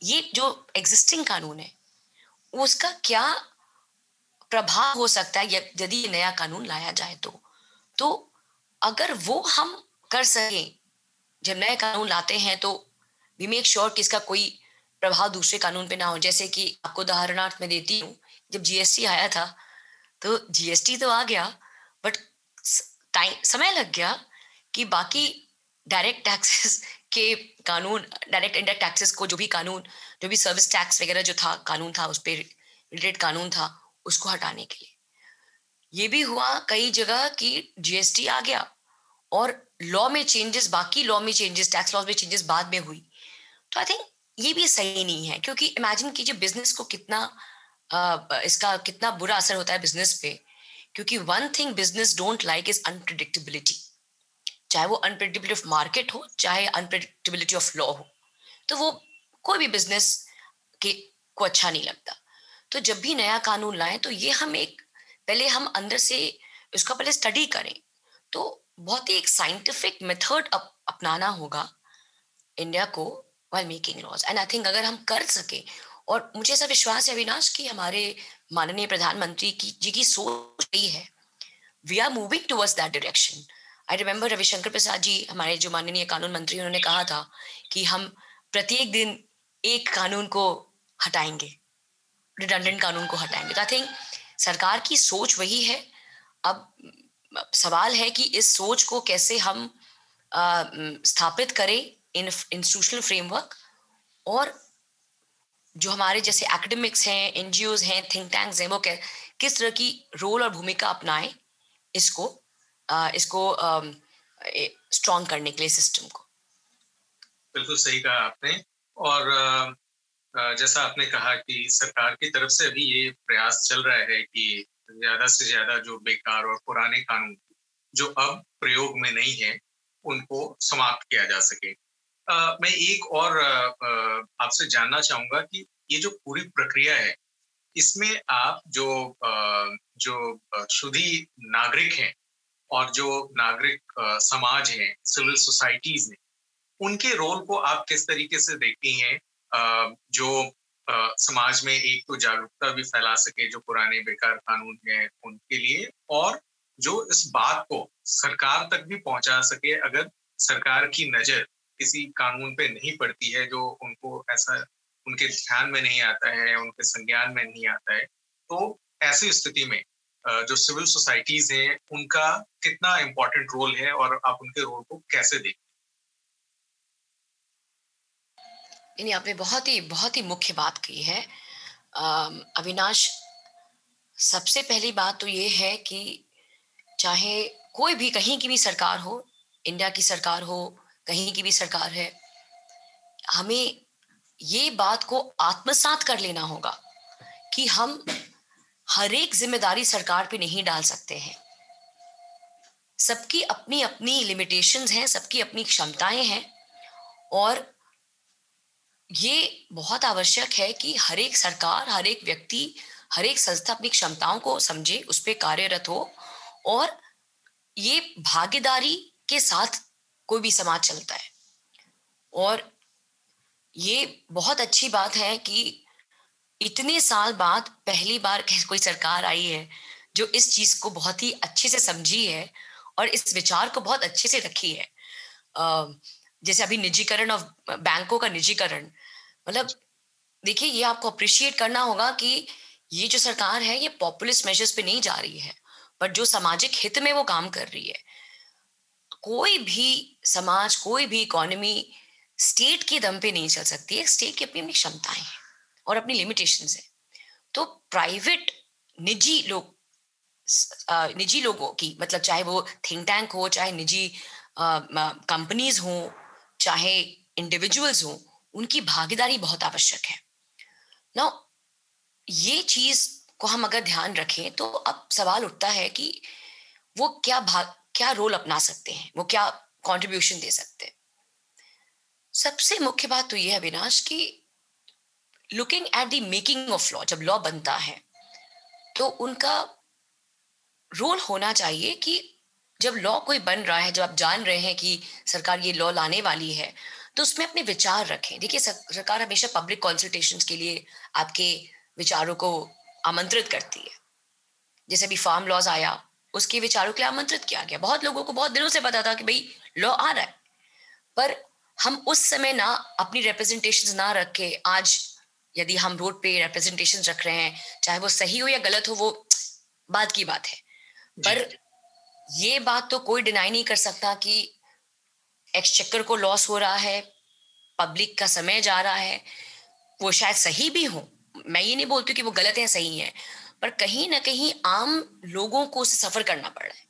ये जो एग्जिस्टिंग कानून है, उसका क्या प्रभाव हो सकता है, यदि नया कानून लाया जाए तो। तो अगर वो हम कर सके जब नए कानून लाते हैं तो वी मेक श्योर कि इसका कोई प्रभाव दूसरे कानून पे ना हो। जैसे कि आपको उदाहरणार्थ में देती हूँ, जब जीएसटी आया था तो जीएसटी तो आ गया बट टाइम समय लग गया कि बाकी डायरेक्ट टैक्सेस के कानून डायरेक्ट इंडायरेक्ट टैक्सेस को जो भी कानून, जो भी सर्विस टैक्स वगैरह जो था, कानून था, उस पर रिलेटेड कानून था, उसको हटाने के लिए। ये भी हुआ कई जगह कि जीएसटी आ गया और लॉ में चेंजेस बाकी लॉ में चेंजेस टैक्स लॉ में चेंजेस बाद में हुई। तो आई थिंक ये भी सही नहीं है क्योंकि इमेजिन कीजिए बिज़नेस को कितना आ, इसका कितना बुरा असर होता है बिज़नेस पे क्योंकि one thing business don't like is unpredictability चाहे वो अनप्रिडिक्टेबिलिटी ऑफ़ मार्केट हो चाहे अनप्रिडिक्टेबिलिटी ऑफ़ लॉ हो तो वो कोई भी बिज़नेस के को अच्छा नहीं लगता। तो जब भी नया कानून लाएँ तो ये हम एक पहले हम अंदर से उसका पहले स्टडी करें। तो बहुत ही एक साइंटिफिक मेथड अपनाना होगा इंडिया को why making laws and I think अगर हम कर सके, और मुझे ऐसा विश्वास है अविनाश कि हमारे माननीय प्रधानमंत्री की, जी की सोच रही है। We are moving towards that direction I remember Ravishankar Prasad ji, हमारे जो माननीय कानून मंत्री, उन्होंने कहा था कि हम प्रत्येक दिन एक कानून को हटाएँगे रिडंडेंट कानून को हटाएँगे। तो आई थिंक सरकार की सोच वही है। अब सवाल है कि इस सोच को कैसे हम स्थापित करें इन, इंस्टीट्यूशनल फ्रेमवर्क? और जो हमारे जैसे एकेडमिक्स हैं एनजीओ हैं थिंक टैंक्स हैं वो किस तरह की रोल और भूमिका अपनाएँ इसको इसको स्ट्रॉन्ग करने के लिए सिस्टम को? बिल्कुल सही कहा आपने। और जैसा आपने कहा कि सरकार की तरफ़ से अभी ये प्रयास चल रहा है कि ज़्यादा से ज़्यादा जो बेकार और पुराने कानून जो अब प्रयोग में नहीं है उनको समाप्त किया जा सके। आ, मैं एक और आपसे जानना चाहूँगा कि ये जो पूरी प्रक्रिया है इसमें आप जो जो शुद्धि नागरिक हैं और जो नागरिक समाज है सिविल सोसाइटीज हैं उनके रोल को आप किस तरीके से देखती हैं? जो समाज में एक तो जागरूकता भी फैला सके जो पुराने बेकार कानून हैं उनके लिए और जो इस बात को सरकार तक भी पहुँचा सके, अगर सरकार की नज़र किसी कानून पे नहीं पड़ती है, जो उनको ऐसा उनके ध्यान में नहीं आता है, उनके संज्ञान में नहीं आता है तो ऐसी स्थिति में जो सिविल सोसाइटीज हैं, उनका कितना इम्पोर्टेंट रोल है और आप उनके रोल को कैसे देखते यानी आपने बहुत ही बहुत ही मुख्य बात की है। अविनाश, सबसे पहली बात तो ये है कि चाहे कोई भी, कहीं की भी सरकार हो, इंडिया की सरकार हो, कहीं की भी सरकार है, हमें ये बात को आत्मसात कर लेना होगा कि हम हर एक ज़िम्मेदारी सरकार पे नहीं डाल सकते हैं। सबकी अपनी अपनी लिमिटेशंस हैं, सबकी अपनी क्षमताएँ हैं और ये बहुत आवश्यक है कि हर एक सरकार, हर एक व्यक्ति, हर एक संस्था अपनी क्षमताओं को समझे, उस पर कार्यरत हो और ये भागीदारी के साथ कोई भी समाज चलता है। और ये बहुत अच्छी बात है कि इतने साल बाद पहली बार कोई सरकार आई है जो इस चीज़ को बहुत ही अच्छे से समझी है और इस विचार को बहुत अच्छे से रखी है। जैसे अभी निजीकरण और बैंकों का निजीकरण मतलब देखिए, ये आपको अप्रिशिएट करना होगा कि ये जो सरकार है, ये पॉपुलिस्ट मेजर्स पे नहीं जा रही है पर जो सामाजिक हित में वो काम कर रही है। कोई भी समाज, कोई भी इकोनॉमी स्टेट के दम पे नहीं चल सकती है स्टेट की अपनी अपनी क्षमताएँ हैं और अपनी लिमिटेशन है। तो प्राइवेट निजी लोग निजी लोगों की मतलब चाहे वो थिंक टैंक हो, चाहे निजी कंपनीज़ हो चाहे इंडिविजुअल्स हो, उनकी भागीदारी बहुत आवश्यक है। ना ये चीज़ को हम अगर ध्यान रखें तो अब सवाल उठता है कि वो क्या भाग क्या रोल अपना सकते हैं? वो क्या कंट्रीब्यूशन दे सकते हैं? सबसे मुख्य बात तो यह है अविनाश कि looking at the making of law जब लॉ बनता है तो उनका रोल होना चाहिए कि जब लॉ कोई बन रहा है जब आप जान रहे हैं कि सरकार ये लॉ लाने वाली है तो उसमें अपने विचार रखें। देखिए सरकार हमेशा पब्लिक कंसल्टेशन के लिए आपके विचारों को आमंत्रित करती है। जैसे अभी फार्म लॉज आया उसके विचारों के लिए आमंत्रित किया गया। बहुत लोगों को बहुत दिनों से पता था कि भाई लॉ आ रहा है। पर हम उस समय ना अपनी रिप्रेजेंटेशन ना रख के आज यदि हम रोड पे रिप्रेजेंटेशन रख रहे हैं चाहे वो सही हो या गलत हो वो बाद की बात है। पर ये बात तो कोई डिनाई नहीं कर सकता कि एक्सचेकर को लॉस हो रहा है पब्लिक का समय जा रहा है, वो शायद सही भी हो। मैं ये नहीं बोलती कि वो गलत है, सही है, पर कहीं ना कहीं आम लोगों को उसे सफ़र करना पड़ रहा है।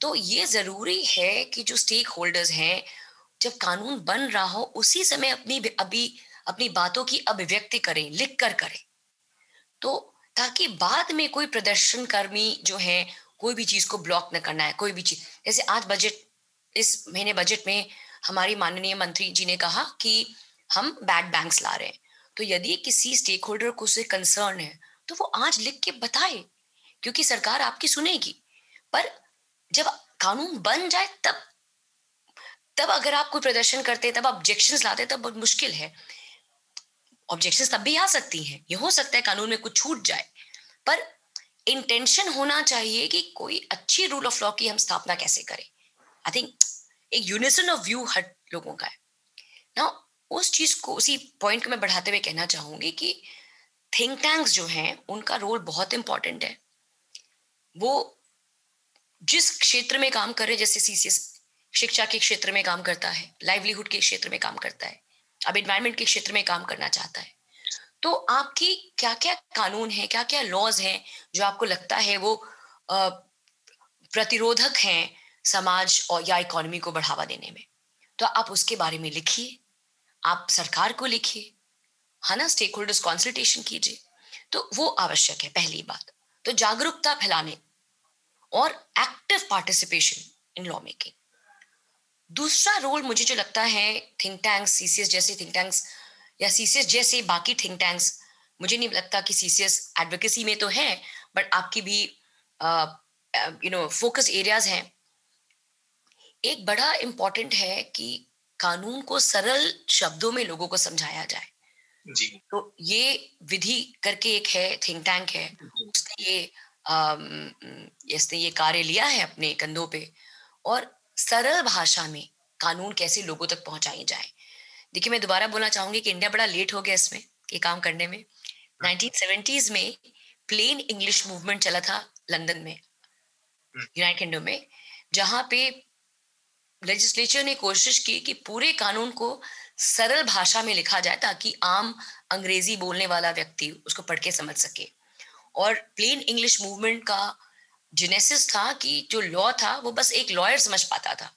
तो ये ज़रूरी है कि जो स्टेक होल्डर्स हैं, जब कानून बन रहा हो, उसी समय अपनी अभी, अपनी बातों की अभिव्यक्ति करें, लिख कर करें। तो ताकि बाद में कोई प्रदर्शनकर्मी जो है कोई भी चीज़ को ब्लॉक न करना है, कोई भी चीज़। जैसे आज बजट इस महीने बजट में हमारी माननीय मंत्री जी ने कहा कि हम बैड बैंक्स ला रहे हैं। तो यदि किसी स्टेक होल्डर को उसे कंसर्न है तो वो आज लिख के बताए, क्योंकि सरकार आपकी सुनेगी। पर जब कानून बन जाए, तब तब अगर आप कोई प्रदर्शन करते तब ऑब्जेक्शन लाते तब बहुत मुश्किल है। ऑब्जेक्शन तब भी आ सकती हैं, ये हो सकता है कानून में कुछ छूट जाए। पर इंटेंशन होना चाहिए कि कोई अच्छी रूल ऑफ़ लॉ की हम स्थापना कैसे करें। आई थिंक एक यूनिसन ऑफ़ व्यू हर लोगों का है। ना उस चीज़ को, उसी पॉइंट को मैं बढ़ाते हुए कहना चाहूँगी कि थिंक टैंक्स जो हैं, उनका रोल बहुत इंपॉर्टेंट है। वो जिस क्षेत्र में काम कर रहे जैसे सीसीएस शिक्षा के क्षेत्र में काम करता है लाइवलीहुड के क्षेत्र में काम करता है, अब इन्वायरमेंट के क्षेत्र में काम करना चाहता है तो आपकी क्या क्या कानून है क्या क्या लॉज हैं, जो आपको लगता है वो प्रतिरोधक हैं समाज और, या इकोनॉमी को बढ़ावा देने में? तो आप उसके बारे में लिखिए, आप सरकार को लिखिए, है ना स्टेक होल्डर्स कॉन्सल्टेशन कीजिए। तो वो आवश्यक है, पहली बात। तो जागरूकता फैलाने और active participation in law making दूसरा रोल मुझे जो लगता है थिंक टैंक्स सीसीएस जैसे थिंक टैंक्स या सीसीएस जैसे बाकी थिंक टैंक्स मुझे नहीं लगता कि सीसीएस एडवोकेसी में तो है बट आपकी भी यू नो फोकस एरियाज़ हैं। एक बड़ा इम्पोर्टेंट है कि कानून को सरल शब्दों में लोगों को समझाया जाए। जी। तो ये विधि करके एक है थिंक टैंक है। उसने ये इसने ये कार्य लिया है अपने कंधों पे। और सरल भाषा में कानून कैसे लोगों तक पहुंचाई जाए। देखिए मैं दोबारा बोलना चाहूँगी कि इंडिया बड़ा लेट हो गया इसमें ये काम करने में। 1970s में प्लेन इंग्लिश मूवमेंट चला था लंदन में यूनाइटेड किंगडम में जहाँ पे लेजिस्लेचर ने कोशिश की कि पूरे कानून को सरल भाषा में लिखा जाए ताकि आम अंग्रेज़ी बोलने वाला व्यक्ति उसको पढ़ के समझ सके। और प्लेन इंग्लिश मूवमेंट का जेनेसिस था कि जो लॉ था वो बस एक लॉयर समझ पाता था।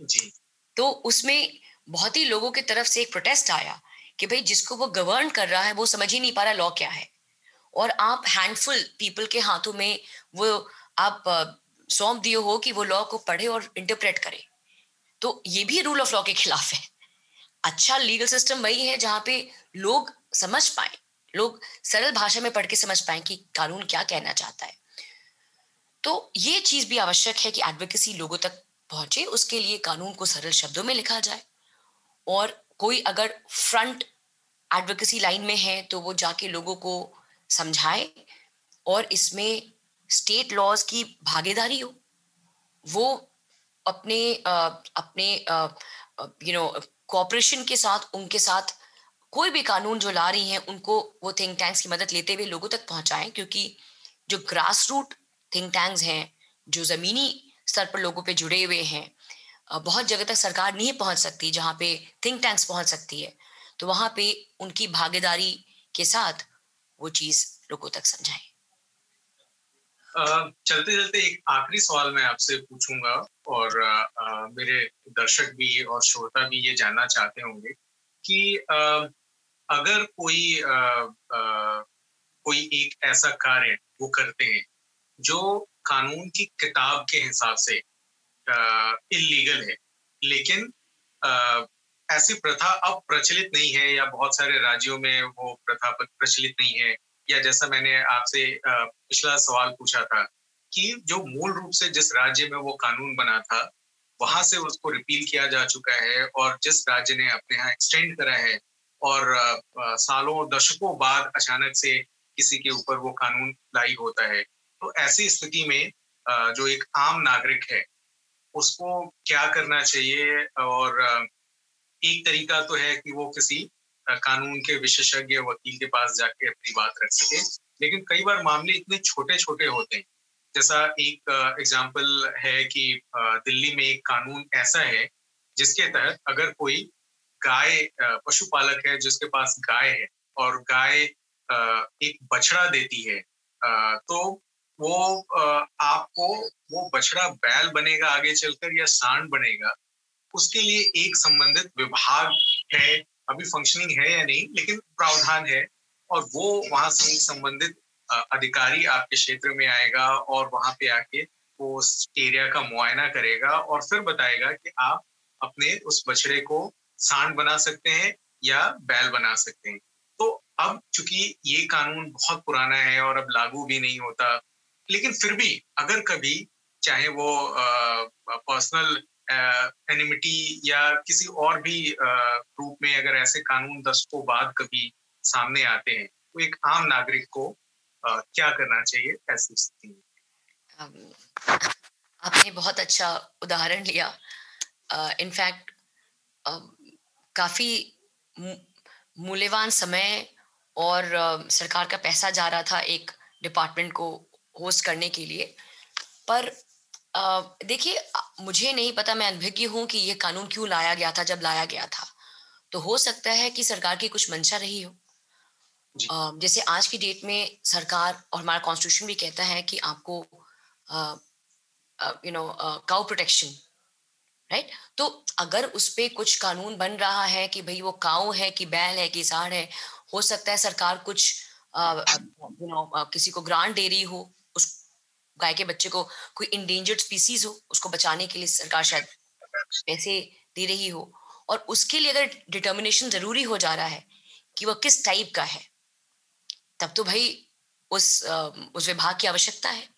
जी। तो उसमें बहुत ही लोगों की तरफ़ से एक प्रोटेस्ट आया कि भाई जिसको वो गवर्न कर रहा है, वो समझ ही नहीं पा रहा लॉ क्या है। और आप हैंडफुल पीपल के हाथों में वो आप सौंप दिए हो कि वो लॉ को पढ़े और इंटरप्रेट करे। तो ये भी रूल ऑफ़ लॉ के खिलाफ है। अच्छा लीगल सिस्टम वही है जहाँ पे लोग समझ पाए, लोग सरल भाषा में पढ़ के समझ पाए कि कानून क्या कहना चाहता है। तो ये चीज़ भी आवश्यक है कि एडवोकेसी लोगों तक पहुँचे, उसके लिए कानून को सरल शब्दों में लिखा जाए। और कोई अगर फ्रंट एडवोकेसी लाइन में है तो वो जाके लोगों को समझाए और इसमें स्टेट लॉज की भागीदारी हो। वो अपने अपने यू नो कॉपरेशन के साथ, उनके साथ कोई भी कानून जो ला रही हैं, उनको वो थिंक टैंक्स की मदद लेते हुए लोगों तक पहुंचाएँ, क्योंकि जो ग्रास रूट थिंक टैंक्स हैं, जो ज़मीनी स्तर पर लोगों पे जुड़े हुए हैं बहुत जगह तक सरकार नहीं पहुँच सकती जहाँ पे थिंक टैंक्स पहुँच सकती है। तो वहाँ पे उनकी भागीदारी के साथ वो चीज़ लोगों तक समझाएँ। चलते चलते एक आखिरी सवाल मैं आपसे पूछूँगा और आ, मेरे दर्शक भी और श्रोता भी ये जानना चाहते होंगे कि आ, अगर कोई आ, आ, कोई एक ऐसा कार्य वो करते हैं जो कानून की किताब के हिसाब से इलीगल है। लेकिन ऐसी प्रथा अब प्रचलित नहीं है या बहुत सारे राज्यों में वो प्रथा प्रचलित नहीं है। या जैसा मैंने आपसे पिछला सवाल पूछा था कि जो मूल रूप से जिस राज्य में वो कानून बना था, वहाँ से उसको रिपील किया जा चुका है और जिस राज्य ने अपने यहाँ एक्सटेंड करा है और सालों, दशकों बाद अचानक से किसी के ऊपर वो कानून लाई होता है तो ऐसी स्थिति में जो एक आम नागरिक है उसको क्या करना चाहिए? और एक तरीका तो है कि वो किसी कानून के विशेषज्ञ वकील के पास जाके अपनी बात रख सके। लेकिन कई बार मामले इतने छोटे छोटे होते हैं। जैसा एक एग्ज़ाम्पल है कि दिल्ली में एक कानून ऐसा है, जिसके तहत अगर कोई गाय पशुपालक है, जिसके पास गाय है और गाय एक बछड़ा देती है तो वो आपको वो बछड़ा बैल बनेगा आगे चलकर या सांड बनेगा, उसके लिए एक संबंधित विभाग है, अभी फंक्शनिंग है या नहीं, लेकिन प्रावधान है और वो वहाँ से संबंधित अधिकारी आपके क्षेत्र में आएगा और वहाँ पे आके वो उस एरिया का मुआयना करेगा और फिर बताएगा कि आप अपने उस बछड़े को सांड बना सकते हैं या बैल बना सकते हैं। तो अब चूँकि ये कानून बहुत पुराना है और अब लागू भी नहीं होता लेकिन फिर भी अगर कभी चाहे वो पर्सनल एनिमिटी या किसी और भी रूप में अगर ऐसे कानून दशकों बाद कभी सामने आते हैं तो एक आम नागरिक को आ, क्या करना चाहिए ऐसी स्थिति में? आपने बहुत अच्छा उदाहरण लिया। इनफैक्ट काफ़ी मूल्यवान समय और सरकार का पैसा जा रहा था एक डिपार्टमेंट को होस्ट करने के लिए। पर देखिए मुझे नहीं पता मैं अनभिज्ञ हूँ कि ये कानून क्यों लाया गया था जब लाया गया था। तो हो सकता है कि सरकार की कुछ मंशा रही हो। जैसे आज की डेट में सरकार और हमारा कॉन्स्टिट्यूशन भी कहता है कि आपको you know cow protection right तो अगर उस पर कुछ कानून बन रहा है कि भाई वो काउ है कि बैल है कि साढ़ है हो सकता है सरकार कुछ यू नो किसी को ग्रांट दे रही हो। गाय के बच्चे को कोई इंडेंजर्ड स्पीसीज हो उसको बचाने के लिए सरकार शायद पैसे दे रही हो और उसके लिए अगर डिटर्मिनेशन ज़रूरी हो जा रहा है कि वह किस टाइप का है तब तो भाई उस उस विभाग की आवश्यकता है।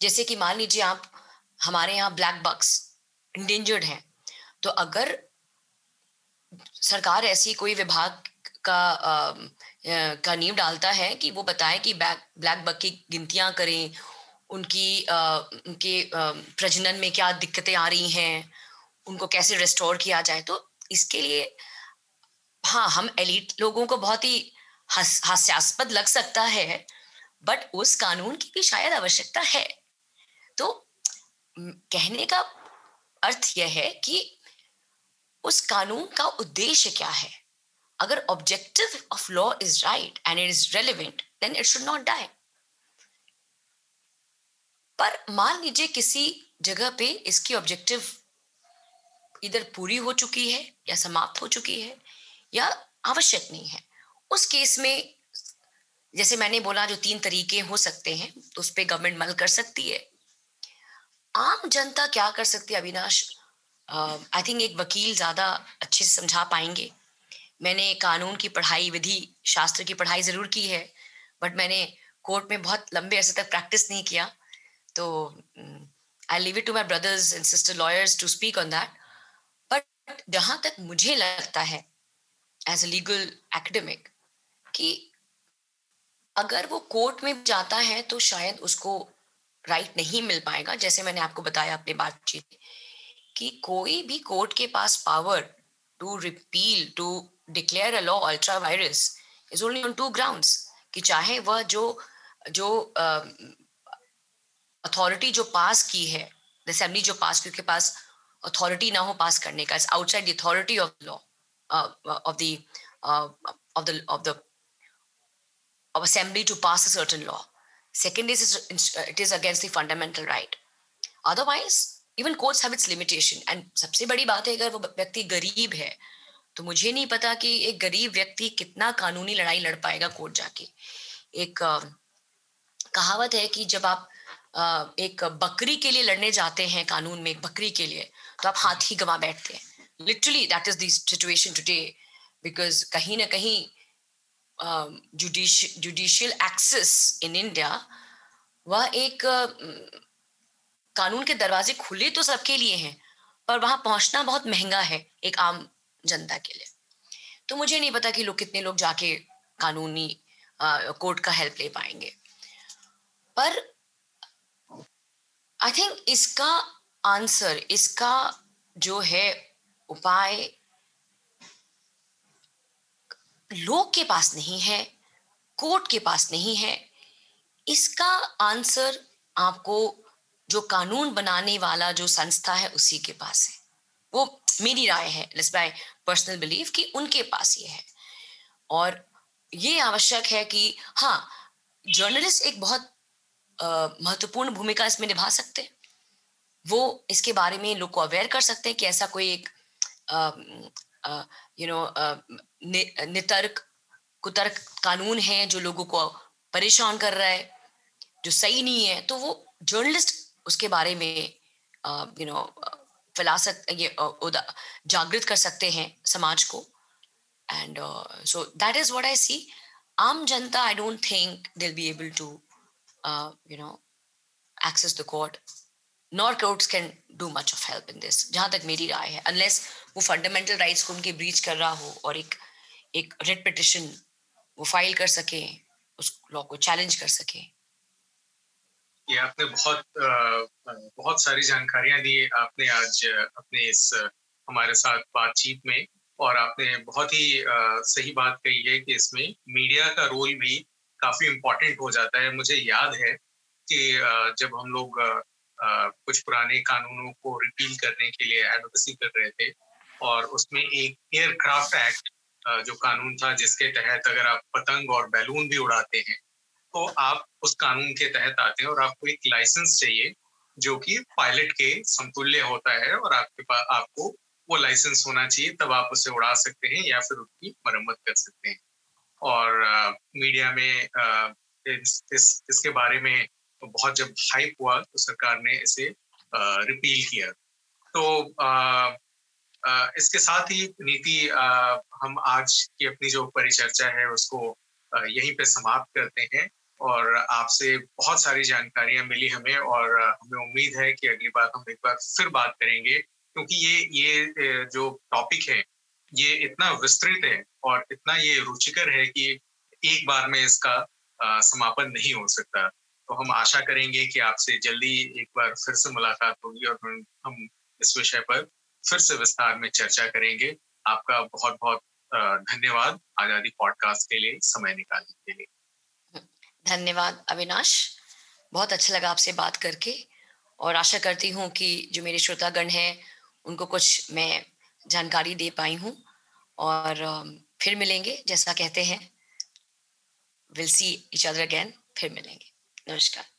जैसे कि मान लीजिए आप हमारे यहाँ ब्लैक बक्स इंडेंजर्ड हैं तो अगर सरकार ऐसी कोई विभाग का आ, का नींव डालता है कि वो बताए कि ब्लैक बक की गिनतियाँ करें उनकी आ, उनके प्रजनन में क्या दिक्कतें आ रही हैं उनको कैसे रिस्टोर किया जाए तो इसके लिए हाँ हम एलिट लोगों को बहुत ही हास्यास्पद लग सकता है बट उस कानून की भी शायद आवश्यकता है। तो कहने का अर्थ यह है कि उस कानून का उद्देश्य क्या है? अगर objective of law is right and it is relevant then it should not die पर मान लीजिए किसी जगह पे इसकी ऑब्जेक्टिव इधर पूरी हो चुकी है या समाप्त हो चुकी है या आवश्यक नहीं है। उस केस में जैसे मैंने बोला जो तीन तरीके हो सकते हैं तो उस पर गवर्नमेंट मल कर सकती है। आम जनता क्या कर सकती है, अविनाश? आई थिंक एक वकील ज़्यादा अच्छे से समझा पाएँगे। मैंने कानून की पढ़ाई, विधि, शास्त्र की पढ़ाई ज़रूर की है बट मैंने कोर्ट में बहुत लंबे अरसे तक प्रैक्टिस नहीं किया। तो I leave it to my brothers and sister lawyers to speak on that but जहाँ तक मुझे लगता है एज अ लीगल एकेडमिक कि अगर वो कोर्ट में जाता है तो शायद उसको राइट नहीं मिल पाएगा। जैसे मैंने आपको बताया अपनी बातचीत कि कोई भी कोर्ट के पास power to repeal to declare a law ultra vires is only on two grounds कि चाहे वह जो जो अथॉरिटी जो पास की है असेंबली जो पास की उसके पास अथॉरिटी ना हो पास करने का it's outside authority of law of the of the the of assembly to pass a certain law. Second is it is against the fundamental right. Otherwise, even courts have its limitation. And सबसे बड़ी बात है अगर वो व्यक्ति गरीब है तो मुझे नहीं पता कि एक गरीब व्यक्ति कितना कानूनी लड़ाई लड़ पाएगा कोर्ट जाके एक कहावत है कि जब आप एक बकरी के लिए लड़ने जाते हैं कानून में, एक बकरी के लिए तो आप हाथ ही गवा बैठते हैं। Literally that is situation today because कहीं ना कहीं जुडिशियल एक्सेस इन इंडिया वह एक कानून के दरवाजे खुले तो सबके लिए हैं, पर वहाँ पहुँचना बहुत महँगा है एक आम जनता के लिए। तो मुझे नहीं पता कि लोग कितने लोग जाके कानूनी कोर्ट का हेल्प ले पाएँगे। पर आई थिंक इसका आंसर इसका जो है उपाय लोग के पास नहीं है कोर्ट के पास नहीं है। इसका आंसर आपको जो कानून बनाने वाला जो संस्था है उसी के पास है। वो मेरी राय है बाय पर्सनल बिलीव कि उनके पास ये है। और ये आवश्यक है कि हाँ जर्नलिस्ट एक बहुत महत्वपूर्ण भूमिका इसमें निभा सकते हैं। वो इसके बारे में लोग को अवेयर कर सकते हैं कि ऐसा कोई एक यू नो, नितर्क, कुतर्क कानून है जो लोगों को परेशान कर रहा है, जो सही नहीं है तो वो जर्नलिस्ट उसके बारे में यू नो फैला सकते ये जागृत कर सकते हैं समाज को। And so that is what I see आम जनता I don't think they'll be able to you know access the court nor courts can do much of help in this जहाँ तक मेरी राय है। अनलेस वो फंडामेंटल राइट्स को उनके breach कर रहा हो और एक एक रेड पिटिशन वो फ़ाइल कर सके, उस लॉ को चैलेंज कर सके। ये आपने बहुत बहुत सारी जानकारियाँ दी। आपने आज अपने इस, हमारे साथ बातचीत में और आपने बहुत ही सही बात कही है कि इसमें मीडिया का रोल भी काफ़ी इम्पोर्टेंट हो जाता है। मुझे याद है कि जब हम लोग कुछ पुराने कानूनों को रिपील करने के लिए एडवोकेसी कर रहे थे और उसमें एक एयरक्राफ्ट एक्ट जो कानून था, जिसके तहत अगर आप पतंग और बैलून भी उड़ाते हैं तो आप उस कानून के तहत आते हैं और आपको एक लाइसेंस चाहिए, जो कि पायलट के समतुल्य होता है और आपके पास आपको वो लाइसेंस होना चाहिए, तब आप उसे उड़ा सकते हैं या फिर उसकी मरम्मत कर सकते हैं। और मीडिया में इस, इस इसके बारे में बहुत जब हाइप हुआ तो सरकार ने इसे रिपील किया। तो इसके साथ ही नीति हम आज की अपनी जो परिचर्चा है उसको यहीं पे समाप्त करते हैं और आपसे बहुत सारी जानकारियाँ मिली हमें और हमें उम्मीद है कि अगली बार हम एक बार फिर बात करेंगे क्योंकि ये ये जो टॉपिक है ये इतना विस्तृत है और इतना ये रुचिकर है कि एक बार में इसका समापन नहीं हो सकता। तो हम आशा करेंगे कि आपसे जल्दी एक बार फिर से मुलाकात होगी और हम इस विषय पर फिर से विस्तार में चर्चा करेंगे। आपका बहुत बहुत धन्यवाद आज़ादी पॉडकास्ट के लिए, समय निकालने के लिए। धन्यवाद अविनाश। बहुत अच्छा लगा आपसे बात करके और आशा करती हूँ कि जो मेरे श्रोतागण हैं, उनको कुछ मैं जानकारी दे पाई हूँ। और फिर मिलेंगे जैसा कहते हैं। Will see each other again फिर मिलेंगे। नमस्कार।